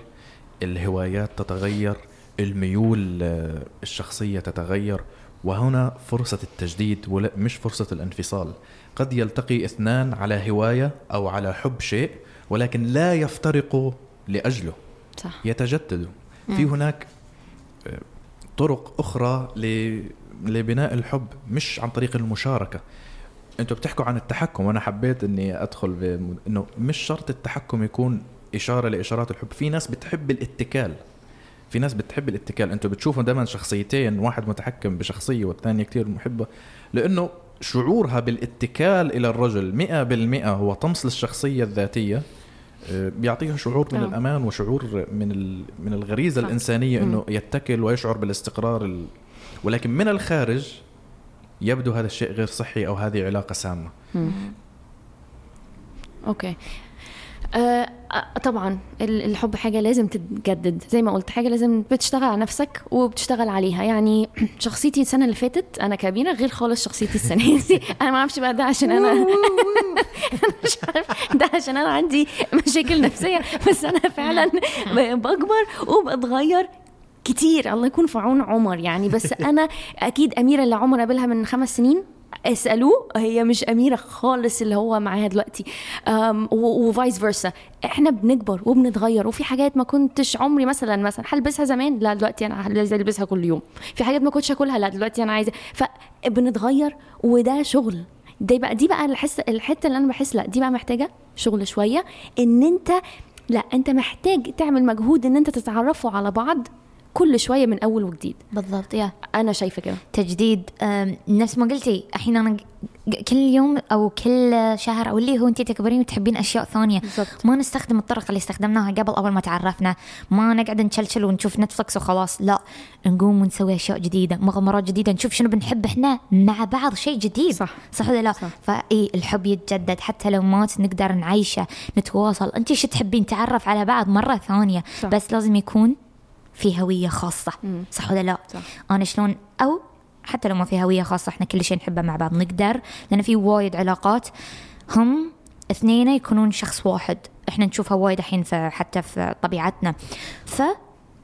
الهوايات تتغير. الميول آه، الشخصية تتغير. وهنا فرصة التجديد ولا مش فرصة الانفصال. قد يلتقي اثنان على هواية أو على حب شيء ولكن لا يفترقوا لأجله صح. يتجددوا في هناك آه، طرق أخرى لبناء الحب مش عن طريق المشاركة. أنتوا بتحكوا عن التحكم وأنا حبيت إني أدخل ب- إنه مش شرط التحكم يكون إشارة لإشارات الحب. في ناس بتحب الاتكال. في ناس بتحب الاتكال. أنتوا بتشوفوا دائما شخصيتين واحد متحكم بشخصية والثانيه كتير محبة. لأنه شعورها بالاتكال إلى الرجل مئة بالمئة هو طمس للشخصية الذاتية آه، بيعطيها شعور من آه. الأمان وشعور من ال- من الغريزة صح. الإنسانية إنه يتكل ويشعر بالاستقرار ال... ولكن من الخارج يبدو هذا الشيء غير صحي أو هذه علاقة سامة. أوكي. آه آه، طبعا ال- الحب حاجة لازم تتجدد. زي ما قلت حاجة لازم بتشتغل على نفسك وبتشتغل عليها. يعني <clears throat> شخصيتي السنة اللي فاتت أنا كبيرة غير خالص شخصيتي السنة دي. <laughs> <laughs> أنا ما أعرفش بقى ده عشان أنا <laughs> أنا مش عارف ده عشان أنا عندي مشاكل نفسية. بس أنا فعلا بكبر وبتغير كتير. الله يكون في عون عمر يعني. بس أنا أكيد أميرة اللي عمر قابلها من خمس سنين. اسألوه هي مش أميرة خالص اللي هو معاها دلوقتي. وفايس فيرسا إحنا بنكبر وبنتغير وفي حاجات ما كنتش عمري مثلا مثلا هلبسها زمان لا دلوقتي أنا عايزه البسها كل يوم. في حاجات ما كنتش اكلها لا دلوقتي أنا عايزة. فبنتغير وده شغل. دي بقى دي بقى الحس الحتة اللي أنا بحس لا دي بقى محتاجة شغل شوية. إن أنت لا أنت محتاج تعمل مجهود إن أنت تتعرفوا على بعض كل شوية من أول وجديد. بالضبط. يا أنا شايفة كده. تجديد نفس ما قلتي الحين أنا كل يوم أو كل شهر أو اللي هو انت تكبرين وتحبين أشياء ثانية. بالضبط. ما نستخدم الطرق اللي استخدمناها قبل أول ما تعرفنا. ما نقعد نشلشل ونشوف نتفلكس وخلاص. لا نقوم ونسوي أشياء جديدة مغامرات جديدة نشوف شنو بنحب إحنا مع بعض شيء جديد. صح. صح ولا لا؟ صح. فاي الحب يتجدد. حتى لو ما نقدر نعيشه نتواصل. انت شو تحبين؟ تعرف على بعض مرة ثانية. صح. بس لازم يكون في هوية خاصة. صح. ولا لا؟ صح. أنا شلون؟ أو حتى لو ما في هوية خاصة إحنا كل شيء نحبه مع بعض نقدر لأن في وايد علاقات هم اثنين يكونون شخص واحد. إحنا نشوفها وايد الحين في حتى في طبيعتنا. ف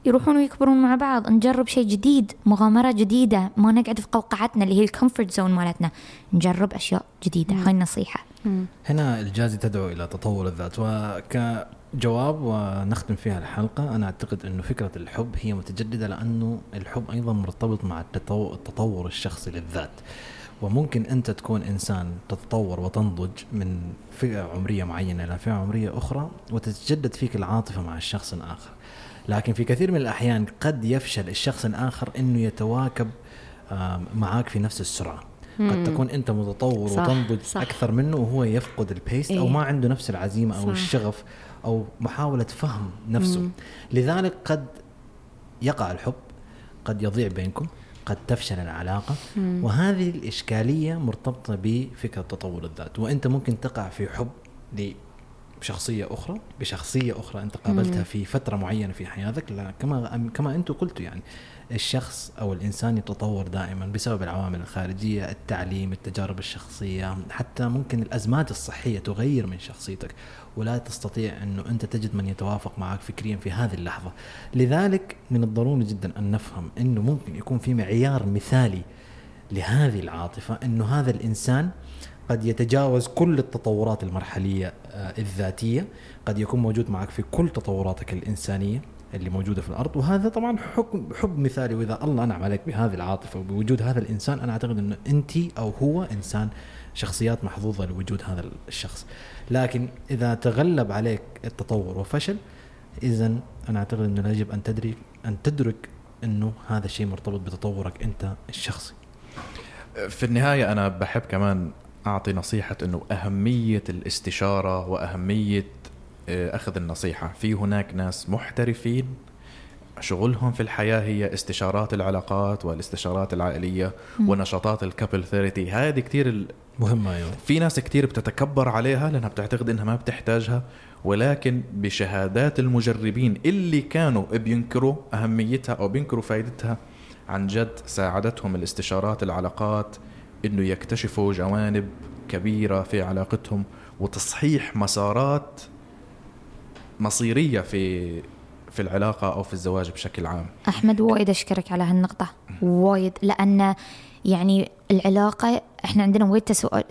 يروحون ويكبرون مع بعض نجرب شيء جديد مغامرة جديدة ما نقعد في قوقعتنا اللي هي ال comfort zone مالتنا. نجرب أشياء جديدة. هاي النصيحة. هنا الجازي تدعو إلى تطور الذات وكجواب ونختم فيها الحلقة أنا أعتقد أنه فكرة الحب هي متجددة لأنه الحب أيضا مرتبط مع التطو- التطور الشخصي للذات وممكن أنت تكون إنسان تتطور وتنضج من فئة عمرية معينة إلى فئة عمرية أخرى وتتجدد فيك العاطفة مع الشخص الآخر لكن في كثير من الأحيان قد يفشل الشخص الآخر إنه يتواكب معاك في نفس السرعة قد تكون أنت متطور صح، وتنضج صح. أكثر منه وهو يفقد البيست أو إيه. ما عنده نفس العزيمة أو صح. الشغف أو محاولة فهم نفسه. لذلك قد يقع الحب قد يضيع بينكم قد تفشل العلاقة. وهذه الإشكالية مرتبطة بفكرة تطور الذات. وأنت ممكن تقع في حب بشخصية أخرى بشخصية أخرى أنت قابلتها في فترة معينة في حياتك لا كما كما أنتم قلتوا يعني. الشخص أو الإنسان يتطور دائما بسبب العوامل الخارجية، التعليم، التجارب الشخصية، حتى ممكن الأزمات الصحية تغير من شخصيتك ولا تستطيع إنه أنت تجد من يتوافق معك فكريا في هذه اللحظة. لذلك من الضروري جدا أن نفهم إنه ممكن يكون في معيار مثالي لهذه العاطفة إنه هذا الإنسان قد يتجاوز كل التطورات المرحلية آه، الذاتية، قد يكون موجود معك في كل تطوراتك الإنسانية، اللي موجودة في الأرض وهذا طبعا حكم حب مثالي وإذا الله انعم عليك بهذه العاطفة وبوجود هذا الإنسان أنا أعتقد إنه أنت أو هو إنسان شخصيات محظوظة لوجود هذا الشخص. لكن إذا تغلب عليك التطور وفشل اذا أنا أعتقد إنه يجب أن تدري أن تدرك إنه هذا الشيء مرتبط بتطورك أنت الشخصي. في النهاية أنا بحب كمان أعطي نصيحة إنه أهمية الاستشارة وأهمية أخذ النصيحة. في هناك ناس محترفين. شغلهم في الحياة هي استشارات العلاقات والاستشارات العائلية م. ونشاطات الكابل ثيرابي هذه كثير مهمة أيوه. في ناس كثير بتتكبر عليها لأنها بتعتقد إنها ما بتحتاجها. ولكن بشهادات المجربين اللي كانوا بينكروا أهميتها أو بينكروا فائدتها عن جد ساعدتهم الاستشارات العلاقات إنه يكتشفوا جوانب كبيرة في علاقتهم وتصحيح مسارات مصيرية في في العلاقة أو في الزواج بشكل عام. أحمد وايد أشكرك على هالنقطة. وايد لأن يعني العلاقة إحنا عندنا وايد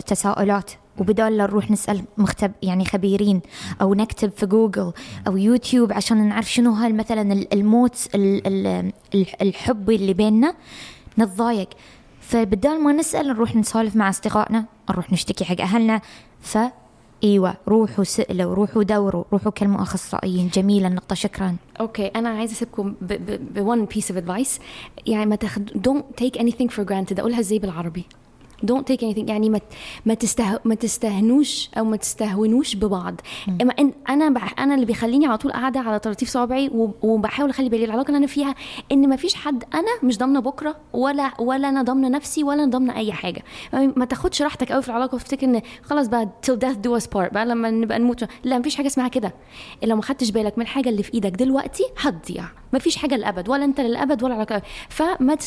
تساؤلات وبدال لا نروح نسأل مختب يعني خبيرين أو نكتب في جوجل أو يوتيوب عشان نعرف شنو هاي مثلا الموت الحب اللي بيننا نتضايق. فبدال ما نسأل نروح نسولف مع أصدقائنا نروح نشتكي حق أهلنا. ف إيوه روحوا سألوا روحوا دوروا روحوا كلموا أخصائيين. جميلة النقطة شكرا. okay أنا عايزة أسيبكم بون piece of advice يعني ما تاخد take anything for granted أقولها إزاي بالعربي؟ Don't take anything. يعني ما ما تسته ما تستهنوش أو ما تستهونوش ببعض. أما إن أنا بح أنا اللي بيخليني على طول قاعدة على طراطيف صوابعي وبحاول أخلي بالي العلاقة اللي أنا فيها إن ما فيش حد أنا مش ضامنة بكرة ولا ولا أنا ضامنة نفسي ولا أنا ضامنة أي حاجة. ما تاخدش راحتك قوي في العلاقة وتفتكر إن خلاص بقى till death do us part بقى لما نبقى نموت. لا ما فيش حاجة اسمها كده. لو ما خدتش بالك من الحاجة اللي في إيدك دلوقتي هتضيع. ما فيش حاجة للأبد ولا أنت للأبد ولا علاقه فما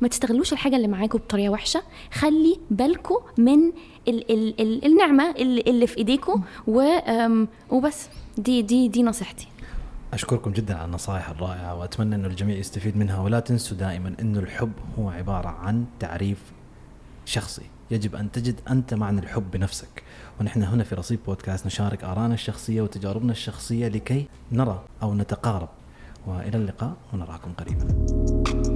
ما تستغلوش الحاجة اللي معاكم بطريقة وحشة. خلي بالكم من ال ال ال النعمة اللي, اللي في ايديكم وبس. دي دي دي نصيحتي. أشكركم جدا على النصائح الرائعة وأتمنى إنه الجميع يستفيد منها ولا تنسوا دائما انه الحب هو عبارة عن تعريف شخصي. يجب أن تجد أنت معنى الحب بنفسك. ونحن هنا في رصيد بودكاست نشارك ارائنا الشخصية وتجاربنا الشخصية لكي نرى أو نتقارب. وإلى اللقاء ونراكم قريبا.